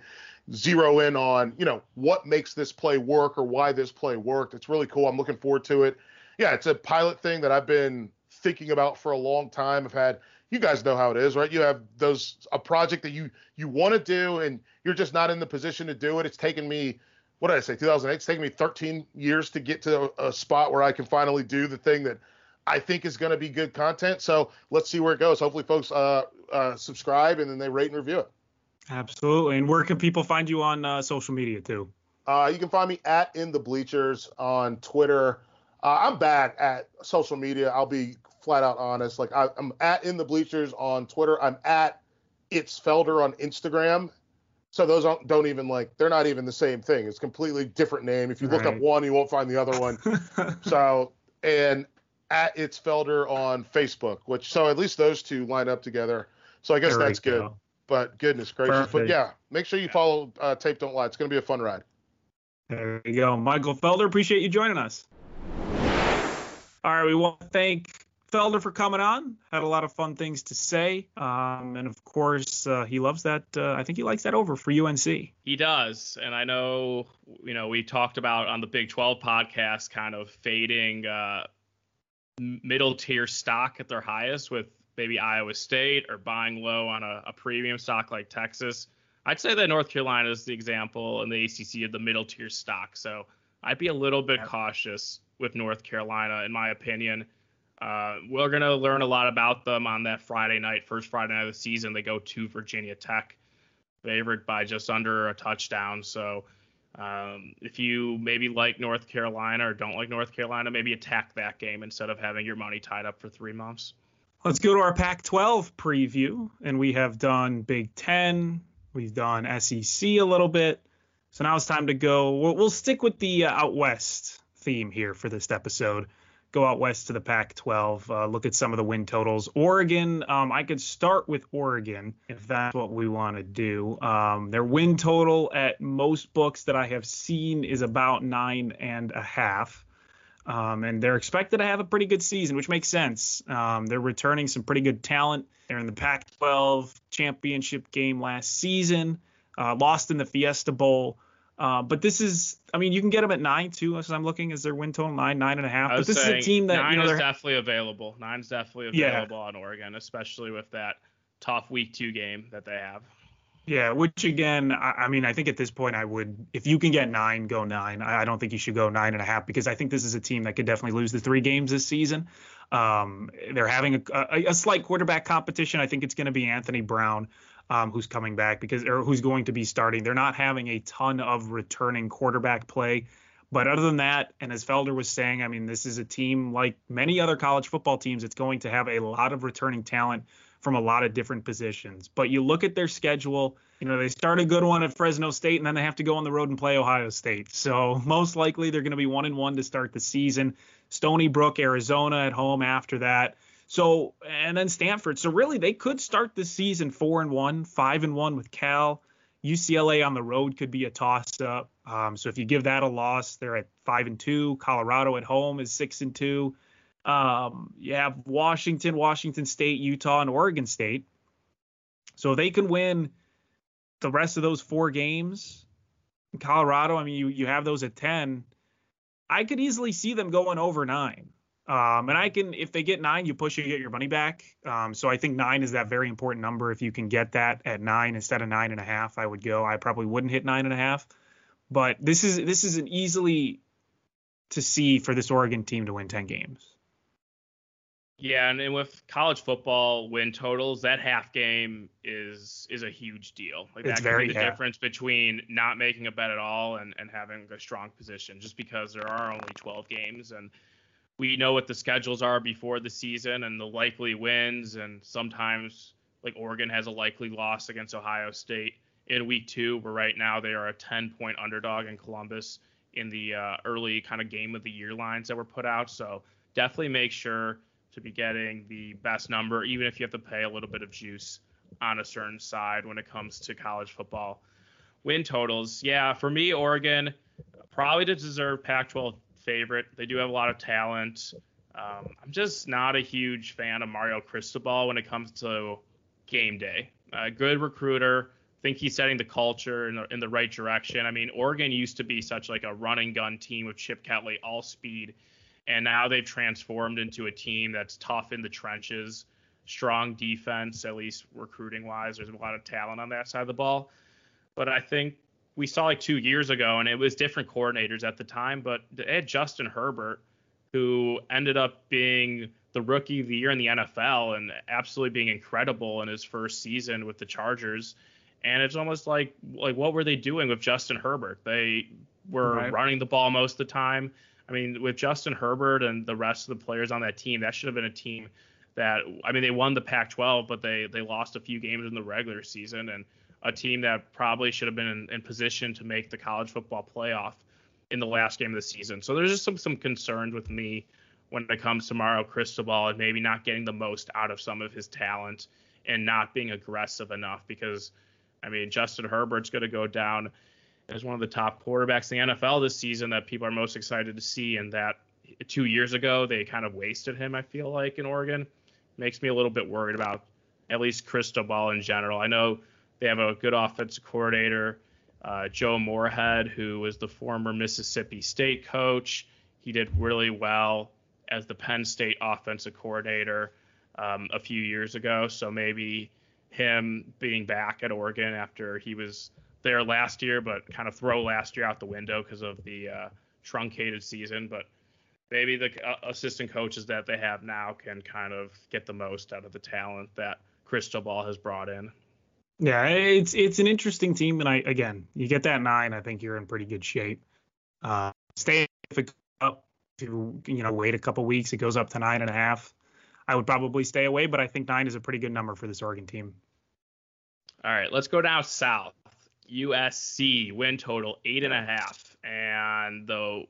zero in on you know what makes this play work or why this play worked. It's really cool. I'm looking forward to it. Yeah it's a pilot thing that i've been thinking about for a long time. I've had you guys know how it is, right? You have those a project that you you want to do and you're just not in the position to do it. It's taken me what did I say? 2008. It's taken me 13 years to get to a, a spot where I can finally do the thing that I think is going to be good content. So let's see where it goes. Hopefully, folks uh, uh, subscribe and then they rate and review it. Absolutely. And where can people find you on uh, social media too? Uh, you can find me at in the bleachers on Twitter. Uh, I'm bad at social media. I'll be flat out honest. Like I, am at in the bleachers on Twitter. I'm at it's Felder on Instagram. So those don't, don't even like they're not even the same thing. It's completely different name. If you look up one, you won't find the other one. so and at it's Felder on Facebook, which so at least those two line up together. So I guess there that's good. Go. But goodness gracious. Perfect. But yeah, make sure you follow uh, Tape Don't Lie. It's going to be a fun ride. There you go. Michael Felder, appreciate you joining us. All right, we want to thank Felder for coming on. Had a lot of fun things to say. Um, and of course, uh, he loves that. Uh, I think he likes that over for UNC. He does. And I know, you know, we talked about on the Big 12 podcast kind of fading uh, middle tier stock at their highest with maybe Iowa State or buying low on a, a premium stock like Texas. I'd say that North Carolina is the example in the ACC of the middle tier stock. So I'd be a little bit cautious with North Carolina, in my opinion. Uh, we're going to learn a lot about them on that Friday night, first Friday night of the season. They go to Virginia Tech, favored by just under a touchdown. So um, if you maybe like North Carolina or don't like North Carolina, maybe attack that game instead of having your money tied up for three months. Let's go to our Pac 12 preview. And we have done Big Ten, we've done SEC a little bit. So now it's time to go. We'll, we'll stick with the uh, out west theme here for this episode. Go out west to the Pac 12, uh, look at some of the win totals. Oregon, um, I could start with Oregon if that's what we want to do. Um, their win total at most books that I have seen is about nine and a half. Um, and they're expected to have a pretty good season, which makes sense. Um, they're returning some pretty good talent. They're in the Pac 12 championship game last season, uh, lost in the Fiesta Bowl. Uh, but this is, I mean, you can get them at nine too. As I'm looking, is their win total nine, nine and a half. But this is a team that nine you know, is definitely available. Nine is definitely available yeah. on Oregon, especially with that tough week two game that they have. Yeah, which again, I, I, mean, I think at this point, I would, if you can get nine, go nine. I, I, don't think you should go nine and a half because I think this is a team that could definitely lose the three games this season. Um, they're having a, a, a, slight quarterback competition. I think it's going to be Anthony Brown um, who's coming back because or who's going to be starting. They're not having a ton of returning quarterback play. But other than that, and as Felder was saying, I mean, this is a team like many other college football teams. It's going to have a lot of returning talent from a lot of different positions. But you look at their schedule, you know, they start a good one at Fresno State and then they have to go on the road and play Ohio State. So most likely they're going to be one and one to start the season. Stony Brook, Arizona at home after that. So and then Stanford. So really, they could start the season four and one, five and one with Cal. UCLA on the road could be a toss up. Um, so if you give that a loss, they're at five and two. Colorado at home is six and two. Um, you have Washington, Washington State, Utah, and Oregon State. So they can win the rest of those four games. Colorado, I mean, you you have those at ten. I could easily see them going over nine. Um, and I can, if they get nine, you push, you get your money back. Um, so I think nine is that very important number. If you can get that at nine instead of nine and a half, I would go. I probably wouldn't hit nine and a half, but this is this is an easily to see for this Oregon team to win ten games. Yeah, and, and with college football win totals, that half game is is a huge deal. Like it's that very the yeah. difference between not making a bet at all and, and having a strong position, just because there are only 12 games and we know what the schedules are before the season and the likely wins and sometimes like Oregon has a likely loss against Ohio State in week two, where right now they are a 10 point underdog in Columbus in the uh, early kind of game of the year lines that were put out. So definitely make sure to be getting the best number, even if you have to pay a little bit of juice on a certain side when it comes to college football win totals. Yeah, for me, Oregon probably to deserve Pac 12 favorite. They do have a lot of talent. Um, I'm just not a huge fan of Mario Cristobal when it comes to game day. A good recruiter. Think he's setting the culture in the, in the right direction. I mean, Oregon used to be such like a running gun team with Chip Kelly, all speed And now they've transformed into a team that's tough in the trenches, strong defense, at least recruiting wise. There's a lot of talent on that side of the ball. But I think we saw like two years ago, and it was different coordinators at the time, but they had Justin Herbert, who ended up being the rookie of the year in the NFL and absolutely being incredible in his first season with the Chargers. And it's almost like like what were they doing with Justin Herbert? They were right. running the ball most of the time. I mean, with Justin Herbert and the rest of the players on that team, that should have been a team that I mean they won the Pac-12, but they they lost a few games in the regular season, and a team that probably should have been in, in position to make the college football playoff in the last game of the season. So there's just some some concerns with me when it comes to Mario Cristobal and maybe not getting the most out of some of his talent and not being aggressive enough because I mean Justin Herbert's going to go down as one of the top quarterbacks in the NFL this season that people are most excited to see and that two years ago they kind of wasted him I feel like in Oregon makes me a little bit worried about at least Cristobal in general. I know they have a good offensive coordinator uh, Joe Moorhead, who was the former Mississippi State coach. He did really well as the Penn State offensive coordinator um, a few years ago. So maybe him being back at Oregon after he was there last year, but kind of throw last year out the window because of the uh, truncated season. But maybe the uh, assistant coaches that they have now can kind of get the most out of the talent that Cristobal has brought in. Yeah, it's it's an interesting team, and I again, you get that nine, I think you're in pretty good shape. Uh, stay if it up, if you know wait a couple weeks, it goes up to nine and a half. I would probably stay away, but I think nine is a pretty good number for this Oregon team. All right, let's go down south. USC win total eight and a half, and the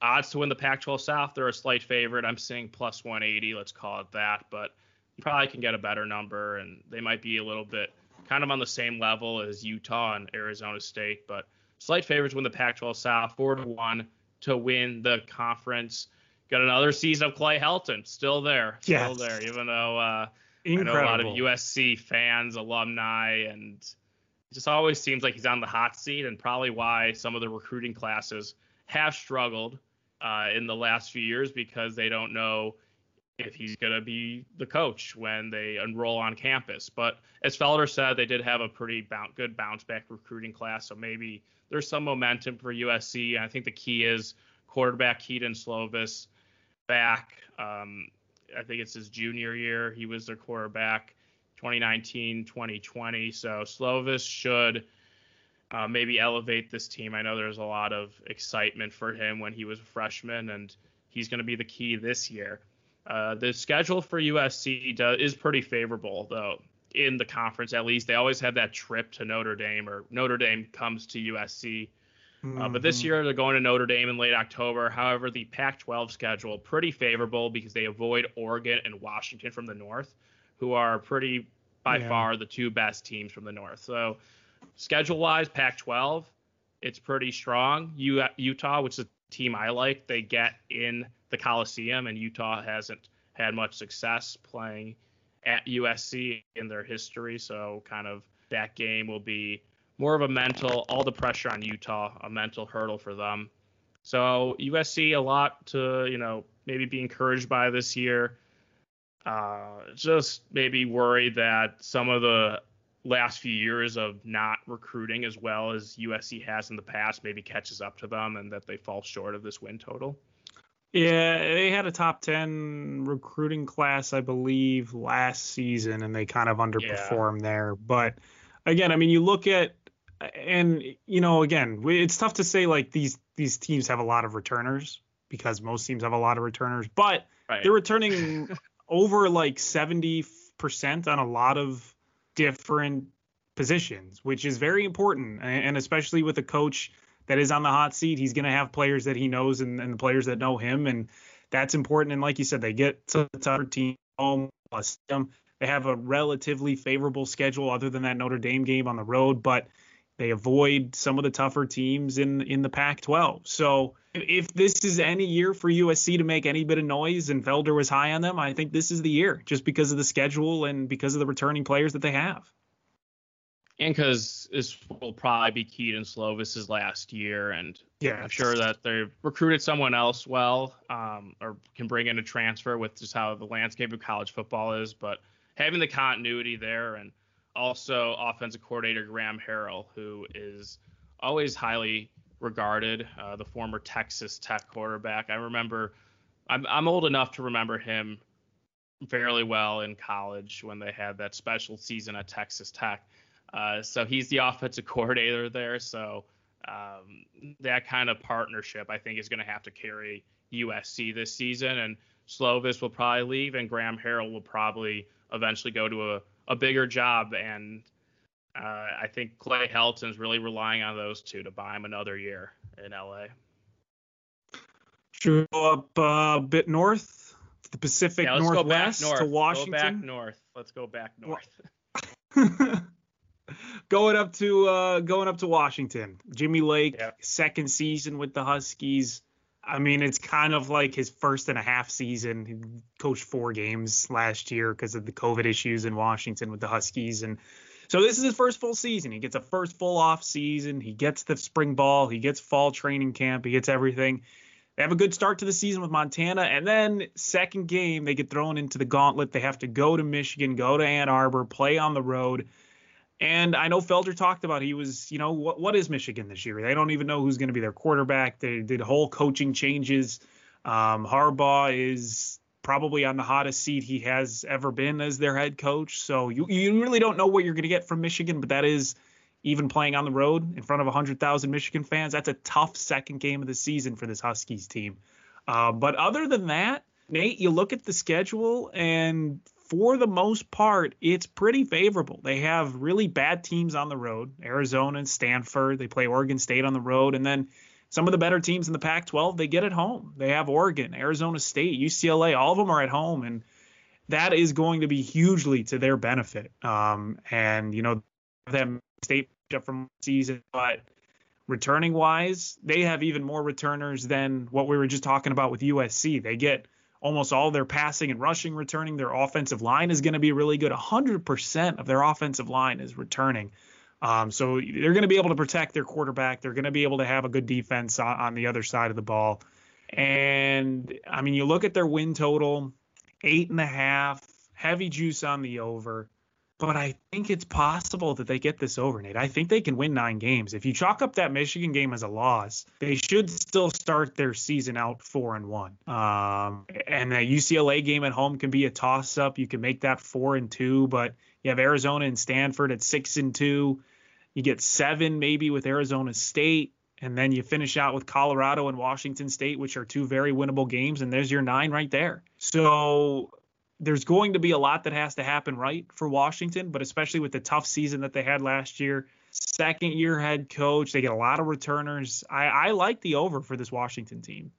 odds to win the Pac-12 South they're a slight favorite. I'm seeing plus 180. Let's call it that, but you probably can get a better number, and they might be a little bit kind of on the same level as Utah and Arizona State, but slight favorites win the Pac-12 South, four to one to win the conference. Got another season of Clay Helton, still there, still there, even though uh, I know a lot of USC fans, alumni, and it just always seems like he's on the hot seat, and probably why some of the recruiting classes have struggled uh, in the last few years because they don't know if he's going to be the coach when they enroll on campus. But as Felder said, they did have a pretty good bounce back recruiting class, so maybe there's some momentum for USC. I think the key is quarterback Kedon Slovis back. Um, I think it's his junior year. He was their quarterback 2019, 2020. So Slovis should uh, maybe elevate this team. I know there's a lot of excitement for him when he was a freshman, and he's going to be the key this year. Uh, the schedule for USC does, is pretty favorable, though, in the conference at least. They always have that trip to Notre Dame, or Notre Dame comes to USC. Mm-hmm. Uh, but this mm-hmm. year they're going to Notre Dame in late October. However, the Pac-12 schedule pretty favorable because they avoid Oregon and Washington from the north, who are pretty by yeah. far the two best teams from the north. So schedule-wise, Pac-12, it's pretty strong. U- Utah, which is a team I like, they get in the Coliseum, and Utah hasn't had much success playing at USC in their history. So, kind of that game will be more of a mental, all the pressure on Utah, a mental hurdle for them. So, USC, a lot to, you know, maybe be encouraged by this year. Uh, just maybe worried that some of the last few years of not recruiting as well as USC has in the past maybe catches up to them and that they fall short of this win total. Yeah, they had a top 10 recruiting class, I believe, last season, and they kind of underperformed yeah. there. But again, I mean, you look at, and, you know, again, it's tough to say like these these teams have a lot of returners because most teams have a lot of returners, but right. they're returning over like 70% on a lot of different positions, which is very important. And especially with a coach that is on the hot seat. He's going to have players that he knows and, and the players that know him, and that's important. And like you said, they get to the tougher team home plus them. They have a relatively favorable schedule, other than that Notre Dame game on the road, but they avoid some of the tougher teams in in the Pac-12. So if this is any year for USC to make any bit of noise, and Felder was high on them, I think this is the year, just because of the schedule and because of the returning players that they have. And because this will probably be Kedon Slovis's last year, and yeah, I'm sure that they've recruited someone else well, um, or can bring in a transfer with just how the landscape of college football is. But having the continuity there, and also offensive coordinator Graham Harrell, who is always highly regarded, uh, the former Texas Tech quarterback. I remember, I'm I'm old enough to remember him fairly well in college when they had that special season at Texas Tech uh, so he's the offensive coordinator there. So um, that kind of partnership, I think, is going to have to carry USC this season. And Slovis will probably leave, and Graham Harrell will probably eventually go to a, a bigger job. And uh, I think Clay Helton's really relying on those two to buy him another year in LA. Should we go up uh, a bit north, to the Pacific yeah, Northwest north. to Washington? Go back north. Let's go back north. going up to uh, going up to Washington. Jimmy Lake, yep. second season with the Huskies. I mean, it's kind of like his first and a half season. He coached four games last year because of the COVID issues in Washington with the Huskies, and so this is his first full season. He gets a first full off season. He gets the spring ball. He gets fall training camp. He gets everything. They have a good start to the season with Montana, and then second game they get thrown into the gauntlet. They have to go to Michigan, go to Ann Arbor, play on the road and I know Felder talked about he was, you know, what what is Michigan this year? They don't even know who's going to be their quarterback. They did whole coaching changes. Um, Harbaugh is probably on the hottest seat he has ever been as their head coach. So you you really don't know what you're going to get from Michigan, but that is even playing on the road in front of 100,000 Michigan fans. That's a tough second game of the season for this Huskies team. Uh, but other than that, Nate, you look at the schedule and for the most part, it's pretty favorable. They have really bad teams on the road Arizona and Stanford. They play Oregon State on the road. And then some of the better teams in the Pac 12, they get at home. They have Oregon, Arizona State, UCLA, all of them are at home. And that is going to be hugely to their benefit. Um, and, you know, them state from season, but returning wise, they have even more returners than what we were just talking about with USC. They get almost all their passing and rushing returning. Their offensive line is going to be really good. 100% of their offensive line is returning. Um, so they're going to be able to protect their quarterback. They're going to be able to have a good defense on, on, the other side of the ball. And I mean, you look at their win total, eight and a half, heavy juice on the over but I think it's possible that they get this over, Nate. I think they can win nine games. If you chalk up that Michigan game as a loss, they should still start their season out four and one. Um, and the UCLA game at home can be a toss up. You can make that four and two, but you have Arizona and Stanford at six and two. You get seven maybe with Arizona State. And then you finish out with Colorado and Washington State, which are two very winnable games, and there's your nine right there. So there's going to be a lot that has to happen right for Washington, but especially with the tough season that they had last year. Second year head coach, they get a lot of returners. I, I like the over for this Washington team.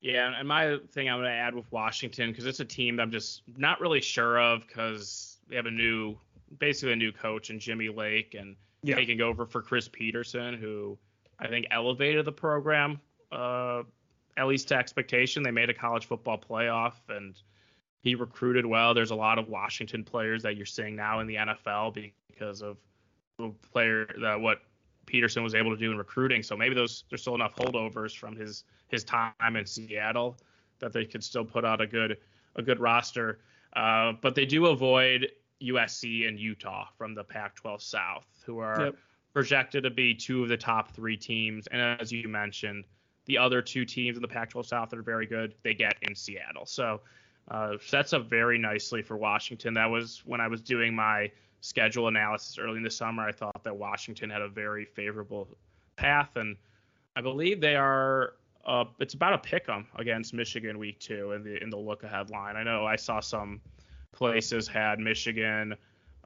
Yeah, and my thing I'm going to add with Washington because it's a team that I'm just not really sure of because they have a new, basically a new coach in Jimmy Lake and yeah. taking over for Chris Petersen, who I think elevated the program uh, at least to expectation. They made a college football playoff and he recruited well. There's a lot of Washington players that you're seeing now in the NFL because of the player that what Petersen was able to do in recruiting. So maybe those there's still enough holdovers from his his time in Seattle that they could still put out a good a good roster. Uh, but they do avoid USC and Utah from the Pac-12 South, who are yep. projected to be two of the top three teams. And as you mentioned, the other two teams in the Pac-12 South that are very good, they get in Seattle. So uh, sets up very nicely for Washington. That was when I was doing my schedule analysis early in the summer. I thought that Washington had a very favorable path, and I believe they are. Uh, it's about a pick 'em against Michigan week two in the in the look ahead line. I know I saw some places had Michigan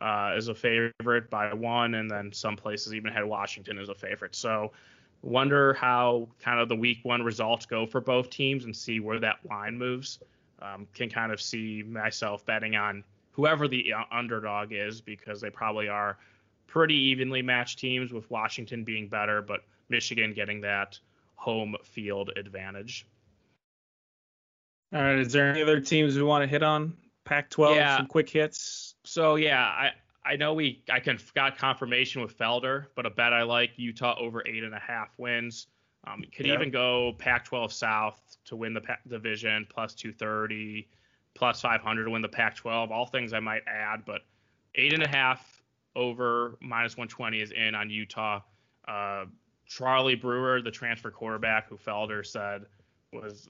uh, as a favorite by one, and then some places even had Washington as a favorite. So wonder how kind of the week one results go for both teams and see where that line moves um, can kind of see myself betting on whoever the uh, underdog is because they probably are pretty evenly matched teams with Washington being better, but Michigan getting that home field advantage. All right. Is there any other teams we want to hit on? Pac-12, yeah. some quick hits. So yeah, I I know we I can got confirmation with Felder, but a bet I like Utah over eight and a half wins. Um, could yeah. even go Pac-12 South to win the division plus 230, plus 500 to win the Pac-12. All things I might add, but eight and a half over minus 120 is in on Utah. Uh, Charlie Brewer, the transfer quarterback, who Felder said was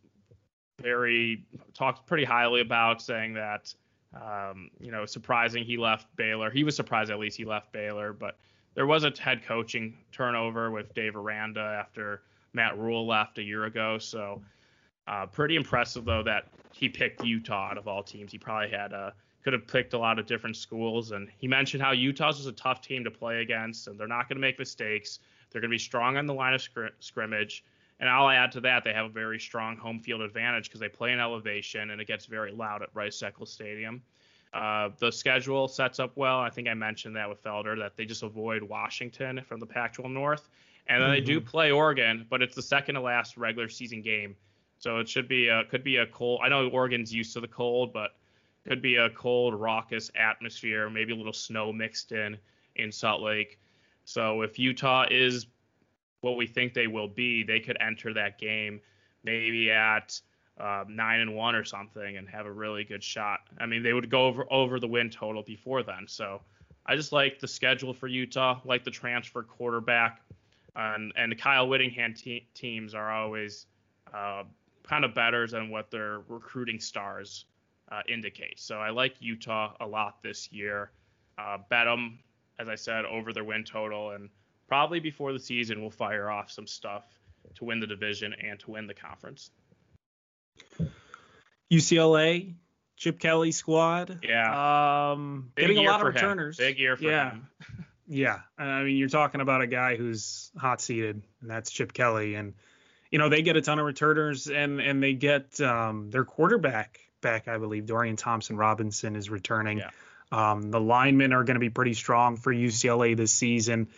very talked pretty highly about, saying that um, you know surprising he left Baylor. He was surprised at least he left Baylor, but there was a head coaching turnover with Dave Aranda after Matt Rhule left a year ago. So uh, pretty impressive though that he picked Utah out of all teams. He probably had a could have picked a lot of different schools, and he mentioned how Utah's was a tough team to play against, and they're not going to make mistakes. They're going to be strong on the line of scr- scrimmage. And I'll add to that, they have a very strong home field advantage because they play in elevation and it gets very loud at Rice Eccles Stadium. Uh, the schedule sets up well. I think I mentioned that with Felder that they just avoid Washington from the Pac-12 North, and then mm-hmm. they do mm-hmm. play Oregon, but it's the second to last regular season game, so it should be a, could be a cold. I know Oregon's used to the cold, but could be a cold, raucous atmosphere, maybe a little snow mixed in in Salt Lake. So if Utah is what we think they will be, they could enter that game maybe at uh, nine and one or something and have a really good shot. I mean, they would go over over the win total before then. So I just like the schedule for Utah, like the transfer quarterback, and and the Kyle Whittingham te- teams are always uh, kind of better than what their recruiting stars uh, indicate. So I like Utah a lot this year. Uh, bet them, as I said, over their win total, and probably before the season we'll fire off some stuff to win the division and to win the conference. UCLA, Chip Kelly squad. Yeah. Um, getting a lot of returners. Him. Big year for yeah. him. Yeah. I mean, you're talking about a guy who's hot seated, and that's Chip Kelly. And, you know, they get a ton of returners and, and they get um, their quarterback back, I believe. Dorian Thompson Robinson is returning. Yeah. Um, the linemen are going to be pretty strong for UCLA this season.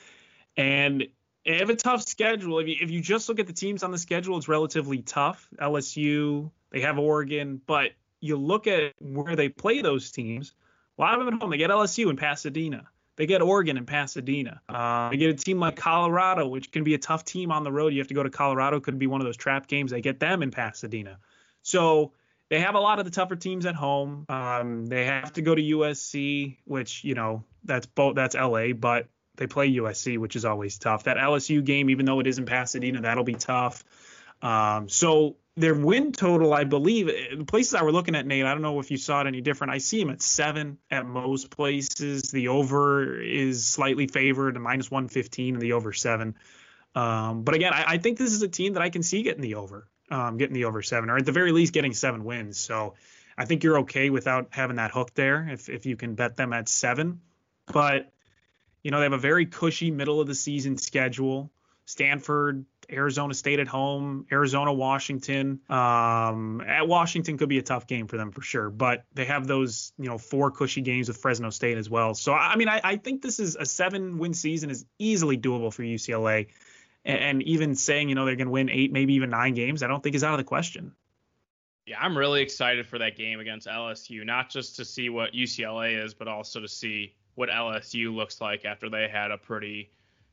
And they have a tough schedule. If you, if you just look at the teams on the schedule, it's relatively tough. LSU, they have Oregon, but you look at where they play those teams. A lot of them at home. They get LSU in Pasadena. They get Oregon in Pasadena. Uh, they get a team like Colorado, which can be a tough team on the road. You have to go to Colorado. Could be one of those trap games. They get them in Pasadena. So they have a lot of the tougher teams at home. Um, they have to go to USC, which you know that's both that's LA, but they play USC, which is always tough. That LSU game, even though it is in Pasadena, that'll be tough. Um, so their win total, I believe, the places I were looking at, Nate, I don't know if you saw it any different. I see them at seven at most places. The over is slightly favored, a minus 115, and the over seven. Um, but again, I, I, think this is a team that I can see getting the over, um, getting the over seven, or at the very least getting seven wins. So I think you're okay without having that hook there if, if you can bet them at seven. But, you know, they have a very cushy middle of the season schedule. Stanford, Arizona State at home, Arizona, Washington. Um, at Washington could be a tough game for them for sure, but they have those, you know, four cushy games with Fresno State as well. So I mean, I, I think this is a seven-win season is easily doable for UCLA, and, and even saying you know they're going to win eight, maybe even nine games, I don't think is out of the question. Yeah, I'm really excited for that game against LSU, not just to see what UCLA is, but also to see what LSU looks like after they had a pretty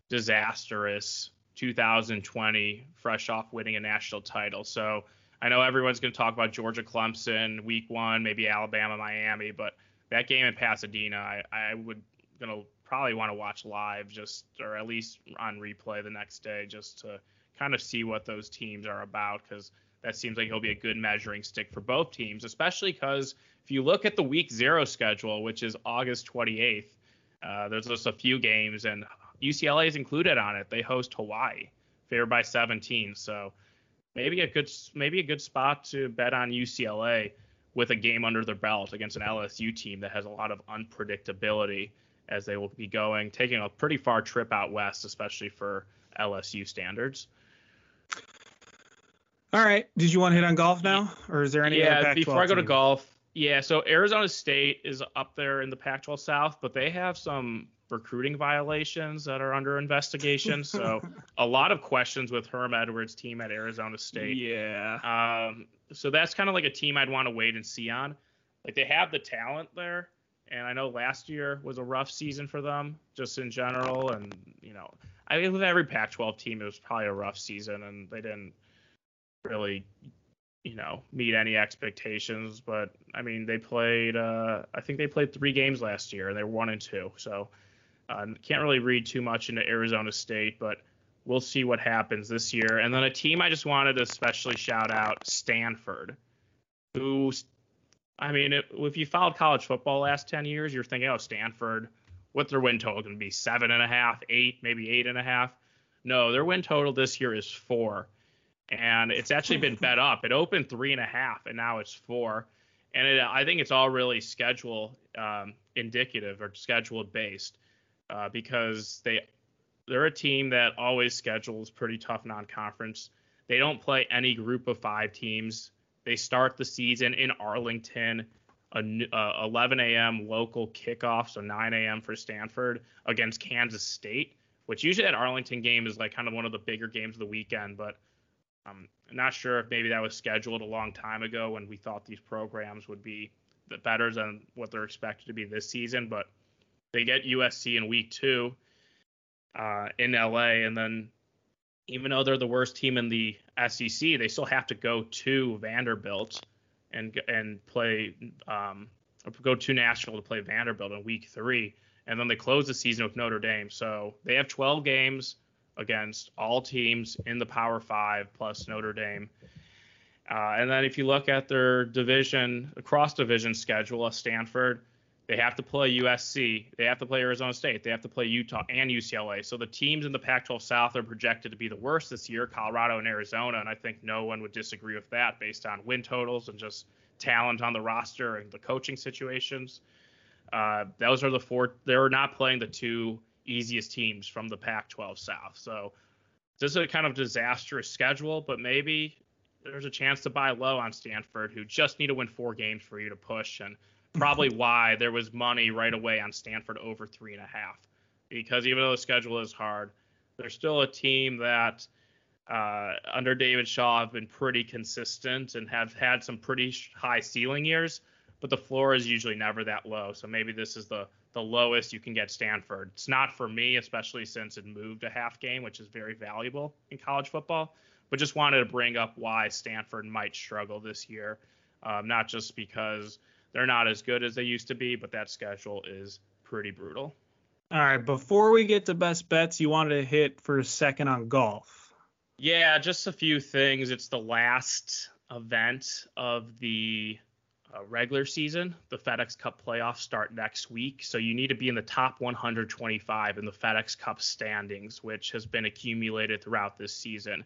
disastrous 2020, fresh off winning a national title. So I know everyone's going to talk about Georgia Clemson week one, maybe Alabama Miami, but that game in Pasadena, I, I would gonna probably want to watch live just or at least on replay the next day just to kind of see what those teams are about because that seems like it'll be a good measuring stick for both teams, especially because if you look at the week zero schedule, which is August 28th, uh, there's just a few games and UCLA is included on it. They host Hawaii, favored by 17. So maybe a good maybe a good spot to bet on UCLA with a game under their belt against an LSU team that has a lot of unpredictability as they will be going taking a pretty far trip out west, especially for LSU standards. All right. Did you want to hit on golf now, or is there any? Yeah. Before I go team? to golf, yeah. So Arizona State is up there in the Pac-12 South, but they have some recruiting violations that are under investigation. So a lot of questions with Herm Edwards' team at Arizona State. Yeah. Um, so that's kind of like a team I'd want to wait and see on. Like they have the talent there, And I know last year was a rough season for them, just in general. And you know, I mean, with every Pac-12 team, it was probably a rough season, and they didn't really, you know, meet any expectations. But I mean, they played. Uh, I think they played three games last year, and they were one and two. So uh, can't really read too much into Arizona State, but we'll see what happens this year. And then a team I just wanted to especially shout out, Stanford, who, I mean, if you followed college football last 10 years, you're thinking, oh, Stanford, what's their win total going to be? Seven and a half, eight, maybe eight and a half? No, their win total this year is four. And it's actually been bet up. It opened three and a half, and now it's four. And it, I think it's all really schedule um, indicative or scheduled based uh, because they they're a team that always schedules pretty tough non-conference. They don't play any group of five teams. They start the season in Arlington, a, uh, 11 a.m. local kickoff, so 9 a.m. for Stanford against Kansas State, which usually that Arlington game is like kind of one of the bigger games of the weekend. But I'm not sure if maybe that was scheduled a long time ago when we thought these programs would be better than what they're expected to be this season. But they get USC in week two uh, in LA, and then even though they're the worst team in the SEC, they still have to go to Vanderbilt and and play um, go to Nashville to play Vanderbilt in week three, and then they close the season with Notre Dame. So they have 12 games against all teams in the Power Five plus Notre Dame. Uh, and then if you look at their division, across division schedule, of Stanford, they have to play USC. They have to play Arizona State. They have to play Utah and UCLA. So the teams in the Pac-12 South are projected to be the worst this year, Colorado and Arizona. And I think no one would disagree with that based on win totals and just talent on the roster and the coaching situations. Uh, those are the four. They're not playing the two easiest teams from the Pac-12 South. So this is a kind of disastrous schedule, but maybe there's a chance to buy low on Stanford, who just need to win four games for you to push and probably why there was money right away on Stanford over three and a half. Because even though the schedule is hard, they're still a team that uh, under David Shaw have been pretty consistent and have had some pretty high ceiling years, but the floor is usually never that low. So maybe this is the the lowest you can get Stanford. It's not for me, especially since it moved a half game, which is very valuable in college football. But just wanted to bring up why Stanford might struggle this year, um, not just because they're not as good as they used to be, but that schedule is pretty brutal. All right, before we get to best bets, you wanted to hit for a second on golf. Yeah, just a few things. It's the last event of the uh, regular season. The FedEx Cup playoffs start next week, so you need to be in the top 125 in the FedEx Cup standings, which has been accumulated throughout this season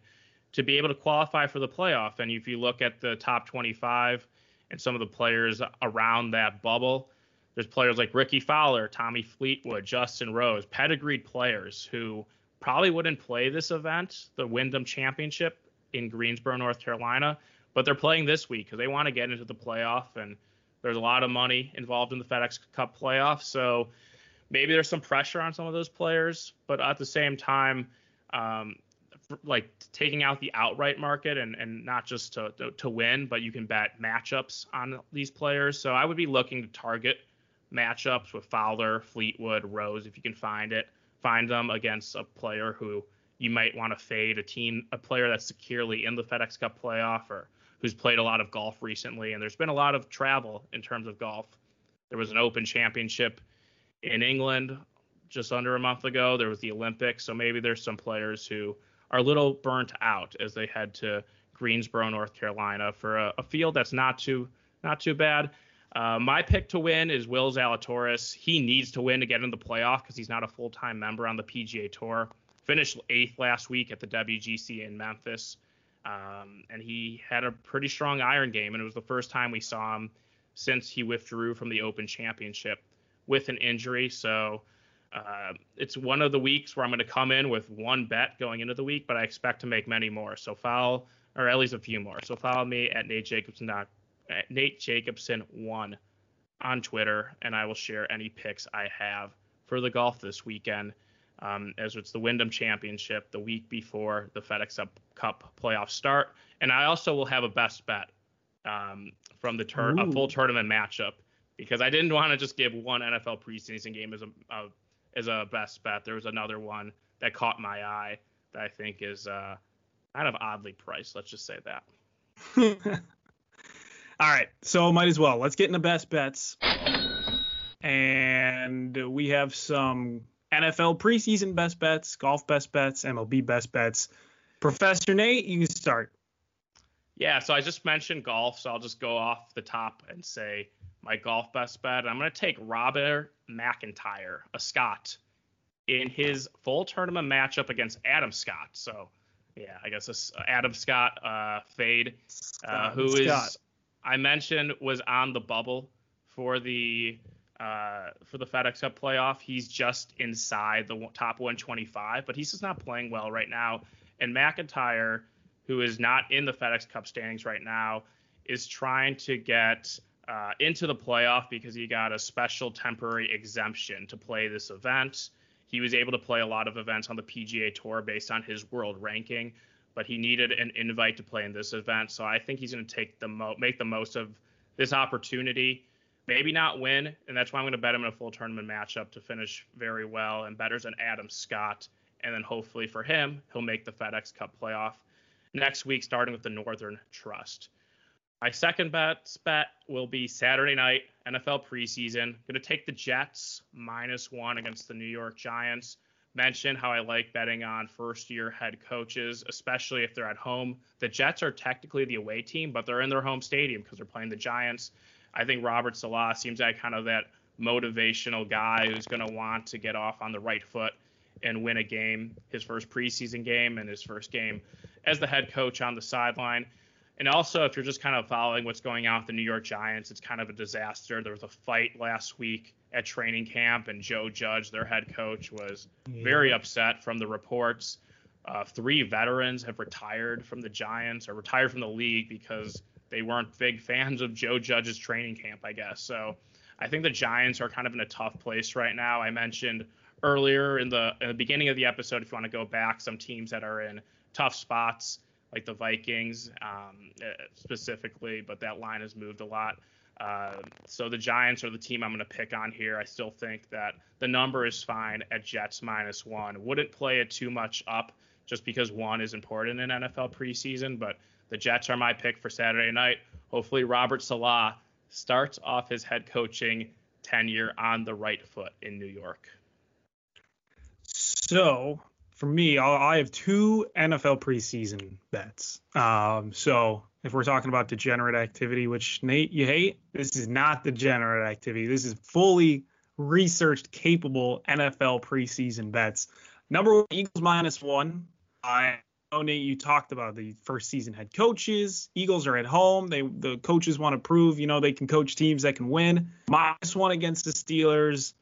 to be able to qualify for the playoff. And if you look at the top 25, and some of the players around that bubble. There's players like Rickie Fowler, Tommy Fleetwood, Justin Rose, pedigreed players who probably wouldn't play this event, the Wyndham Championship in Greensboro, North Carolina, but they're playing this week because they want to get into the playoff and there's a lot of money involved in the FedEx Cup playoff. So maybe there's some pressure on some of those players, but at the same time, um, like taking out the outright market and, and not just to, to, to win, but you can bet matchups on these players. So I would be looking to target matchups with Fowler, Fleetwood, Rose if you can find it. Find them against a player who you might want to fade, a team, a player that's securely in the FedEx Cup playoff or who's played a lot of golf recently. And there's been a lot of travel in terms of golf. There was an Open Championship in England just under a month ago. There was the Olympics, so maybe there's some players who are a little burnt out as they head to Greensboro, North Carolina, for a, a field that's not too not too bad. Uh, my pick to win is Will Zalatoris. He needs to win to get in the playoff because he's not a full-time member on the PGA Tour. Finished eighth last week at the WGC in Memphis, um, and he had a pretty strong iron game. And it was the first time we saw him since he withdrew from the Open Championship with an injury. So uh, it's one of the weeks where I'm going to come in with one bet going into the week, but I expect to make many more. So follow, or at least a few more. So follow me at Nate Jacobson. At Nate Jacobson one on Twitter, and I will share any picks I have for the golf this weekend. Um, as it's the Wyndham Championship the week before the FedEx Cup playoffs start, and I also will have a best bet um, from the tur- full tournament matchup because I didn't want to just give one NFL preseason game as a, a as a best bet. There was another one that caught my eye that I think is uh, kind of oddly priced. Let's just say that. All right, so might as well. Let's get into best bets. And we have some NFL preseason best bets, golf best bets, MLB best bets. Professor Nate, you can start. Yeah, so I just mentioned golf, so I'll just go off the top and say my golf best bet. I'm going to take Robert McIntyre, a Scot, in his full tournament matchup against Adam Scott. So, yeah, I guess this Adam Scott uh, fade, uh, who Scott. is I mentioned was on the bubble for the uh, for the FedEx Cup playoff. He's just inside the top 125, but he's just not playing well right now. And McIntyre, who is not in the FedEx Cup standings right now, is trying to get uh, into the playoff because he got a special temporary exemption to play this event. He was able to play a lot of events on the PGA Tour based on his world ranking but he needed an invite to play in this event. So I think he's going to take the mo- make the most of this opportunity. Maybe not win, and that's why I'm going to bet him in a full tournament matchup to finish very well and betters than Adam Scott. And then hopefully for him, he'll make the FedEx Cup playoff next week, starting with the Northern Trust. My second bet bet will be Saturday night NFL preseason. Going to take the Jets minus one against the New York Giants mention how I like betting on first year head coaches, especially if they're at home. The Jets are technically the away team, but they're in their home stadium because they're playing the Giants. I think Robert Saleh seems like kind of that motivational guy who's going to want to get off on the right foot and win a game, his first preseason game and his first game as the head coach on the sideline. And also, if you're just kind of following what's going on with the New York Giants, it's kind of a disaster. There was a fight last week at training camp, and Joe Judge, their head coach, was yeah. very upset from the reports. Uh, three veterans have retired from the Giants or retired from the league because they weren't big fans of Joe Judge's training camp, I guess. So I think the Giants are kind of in a tough place right now. I mentioned earlier in the, in the beginning of the episode, if you want to go back, some teams that are in tough spots like the Vikings um, uh, specifically, but that line has moved a lot. Uh, so the Giants are the team I'm going to pick on here. I still think that the number is fine at Jets minus one. Wouldn't play it too much up just because one is important in NFL preseason, but the Jets are my pick for Saturday night. Hopefully, Robert Saleh starts off his head coaching tenure on the right foot in New York. So for me, I'll, have two NFL preseason bets. Um, so if we're talking about degenerate activity, which Nate you hate, this is not degenerate activity. This is fully researched, capable NFL preseason bets. Number one, Eagles minus one. I know Nate, you talked about the first season head coaches. Eagles are at home. They the coaches want to prove, you know, they can coach teams that can win. Minus one against the Steelers.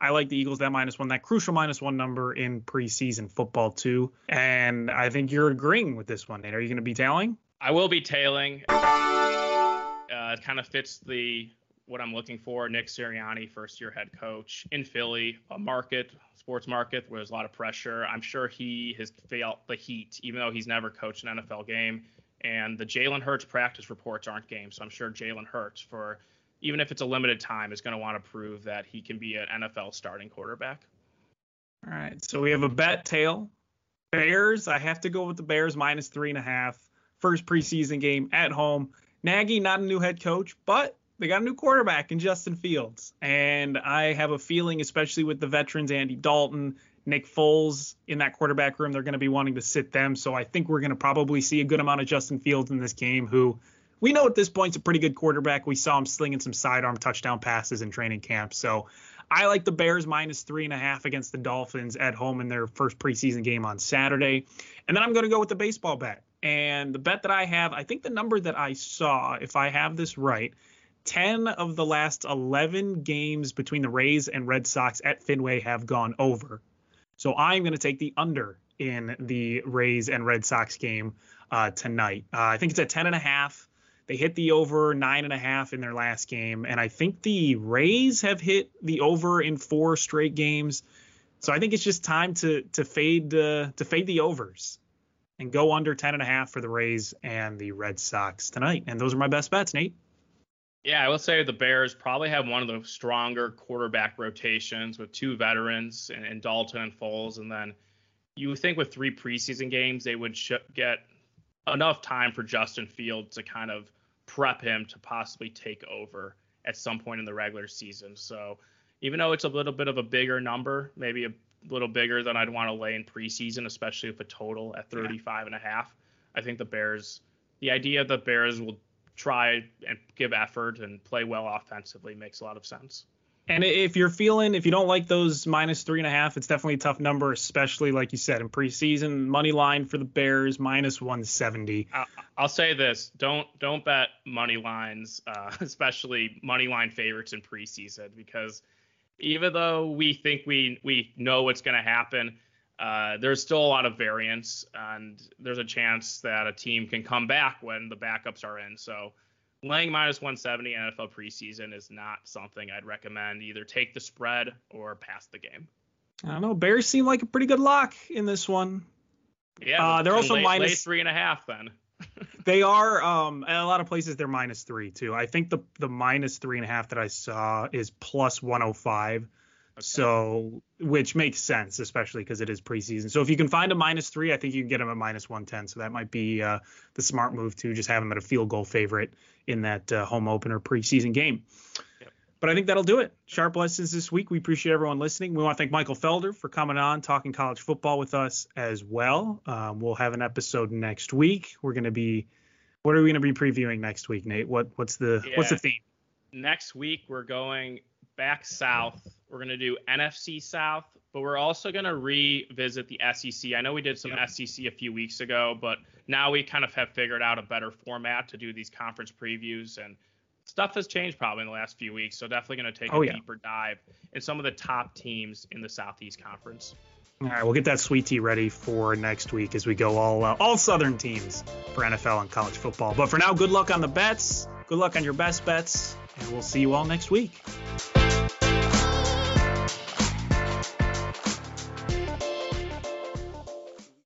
I like the Eagles that minus one, that crucial minus one number in preseason football too. And I think you're agreeing with this one, Nate. Are you going to be tailing? I will be tailing. Uh, it kind of fits the what I'm looking for. Nick Sirianni, first year head coach in Philly, a market, sports market where there's a lot of pressure. I'm sure he has felt the heat, even though he's never coached an NFL game. And the Jalen Hurts practice reports aren't games. So I'm sure Jalen Hurts for even if it's a limited time, is going to want to prove that he can be an NFL starting quarterback. All right. So we have a bet tail. Bears. I have to go with the Bears minus three and a half. First preseason game at home. Nagy, not a new head coach, but they got a new quarterback in Justin Fields. And I have a feeling, especially with the veterans, Andy Dalton, Nick Foles in that quarterback room, they're going to be wanting to sit them. So I think we're going to probably see a good amount of Justin Fields in this game, who we know at this point he's a pretty good quarterback. We saw him slinging some sidearm touchdown passes in training camp. So I like the Bears minus three and a half against the Dolphins at home in their first preseason game on Saturday. And then I'm going to go with the baseball bet. And the bet that I have, I think the number that I saw, if I have this right, 10 of the last 11 games between the Rays and Red Sox at Fenway have gone over. So I'm going to take the under in the Rays and Red Sox game uh, tonight. Uh, I think it's at 10 and a half. They hit the over nine and a half in their last game, and I think the Rays have hit the over in four straight games. So I think it's just time to to fade uh, to fade the overs and go under ten and a half for the Rays and the Red Sox tonight. And those are my best bets, Nate. Yeah, I will say the Bears probably have one of the stronger quarterback rotations with two veterans and, and Dalton and Foles, and then you would think with three preseason games they would sh- get enough time for Justin Fields to kind of prep him to possibly take over at some point in the regular season. So even though it's a little bit of a bigger number, maybe a little bigger than I'd want to lay in preseason, especially if a total at 35 yeah. and a half, I think the Bears, the idea that Bears will try and give effort and play well offensively makes a lot of sense. And if you're feeling, if you don't like those minus three and a half, it's definitely a tough number, especially like you said in preseason. Money line for the Bears minus 170. I'll say this: don't don't bet money lines, uh, especially money line favorites in preseason, because even though we think we we know what's going to happen, uh, there's still a lot of variance, and there's a chance that a team can come back when the backups are in. So laying minus 170 NFL preseason is not something I'd recommend. Either take the spread or pass the game. I don't know. Bears seem like a pretty good lock in this one. Yeah, uh, they're also minus three and a half then. they are um in a lot of places they're minus three too. I think the the minus three and a half that I saw is plus 105. Okay. So, which makes sense, especially because it is preseason. So, if you can find a minus three, I think you can get them at minus 110. So, that might be uh, the smart move to just have them at a field goal favorite in that uh, home opener preseason game. Yep. But I think that'll do it. Sharp lessons this week. We appreciate everyone listening. We want to thank Michael Felder for coming on, talking college football with us as well. Um, we'll have an episode next week. We're going to be, what are we going to be previewing next week, Nate? What what's the yeah. what's the theme? Next week we're going back south. We're going to do NFC South, but we're also going to revisit the SEC. I know we did some yep. SEC a few weeks ago, but now we kind of have figured out a better format to do these conference previews and stuff has changed probably in the last few weeks. So definitely going to take oh, a yeah. deeper dive in some of the top teams in the Southeast Conference. All right, we'll get that sweet tea ready for next week as we go all uh, all Southern teams for NFL and college football. But for now, good luck on the bets. Good luck on your best bets, and we'll see you all next week.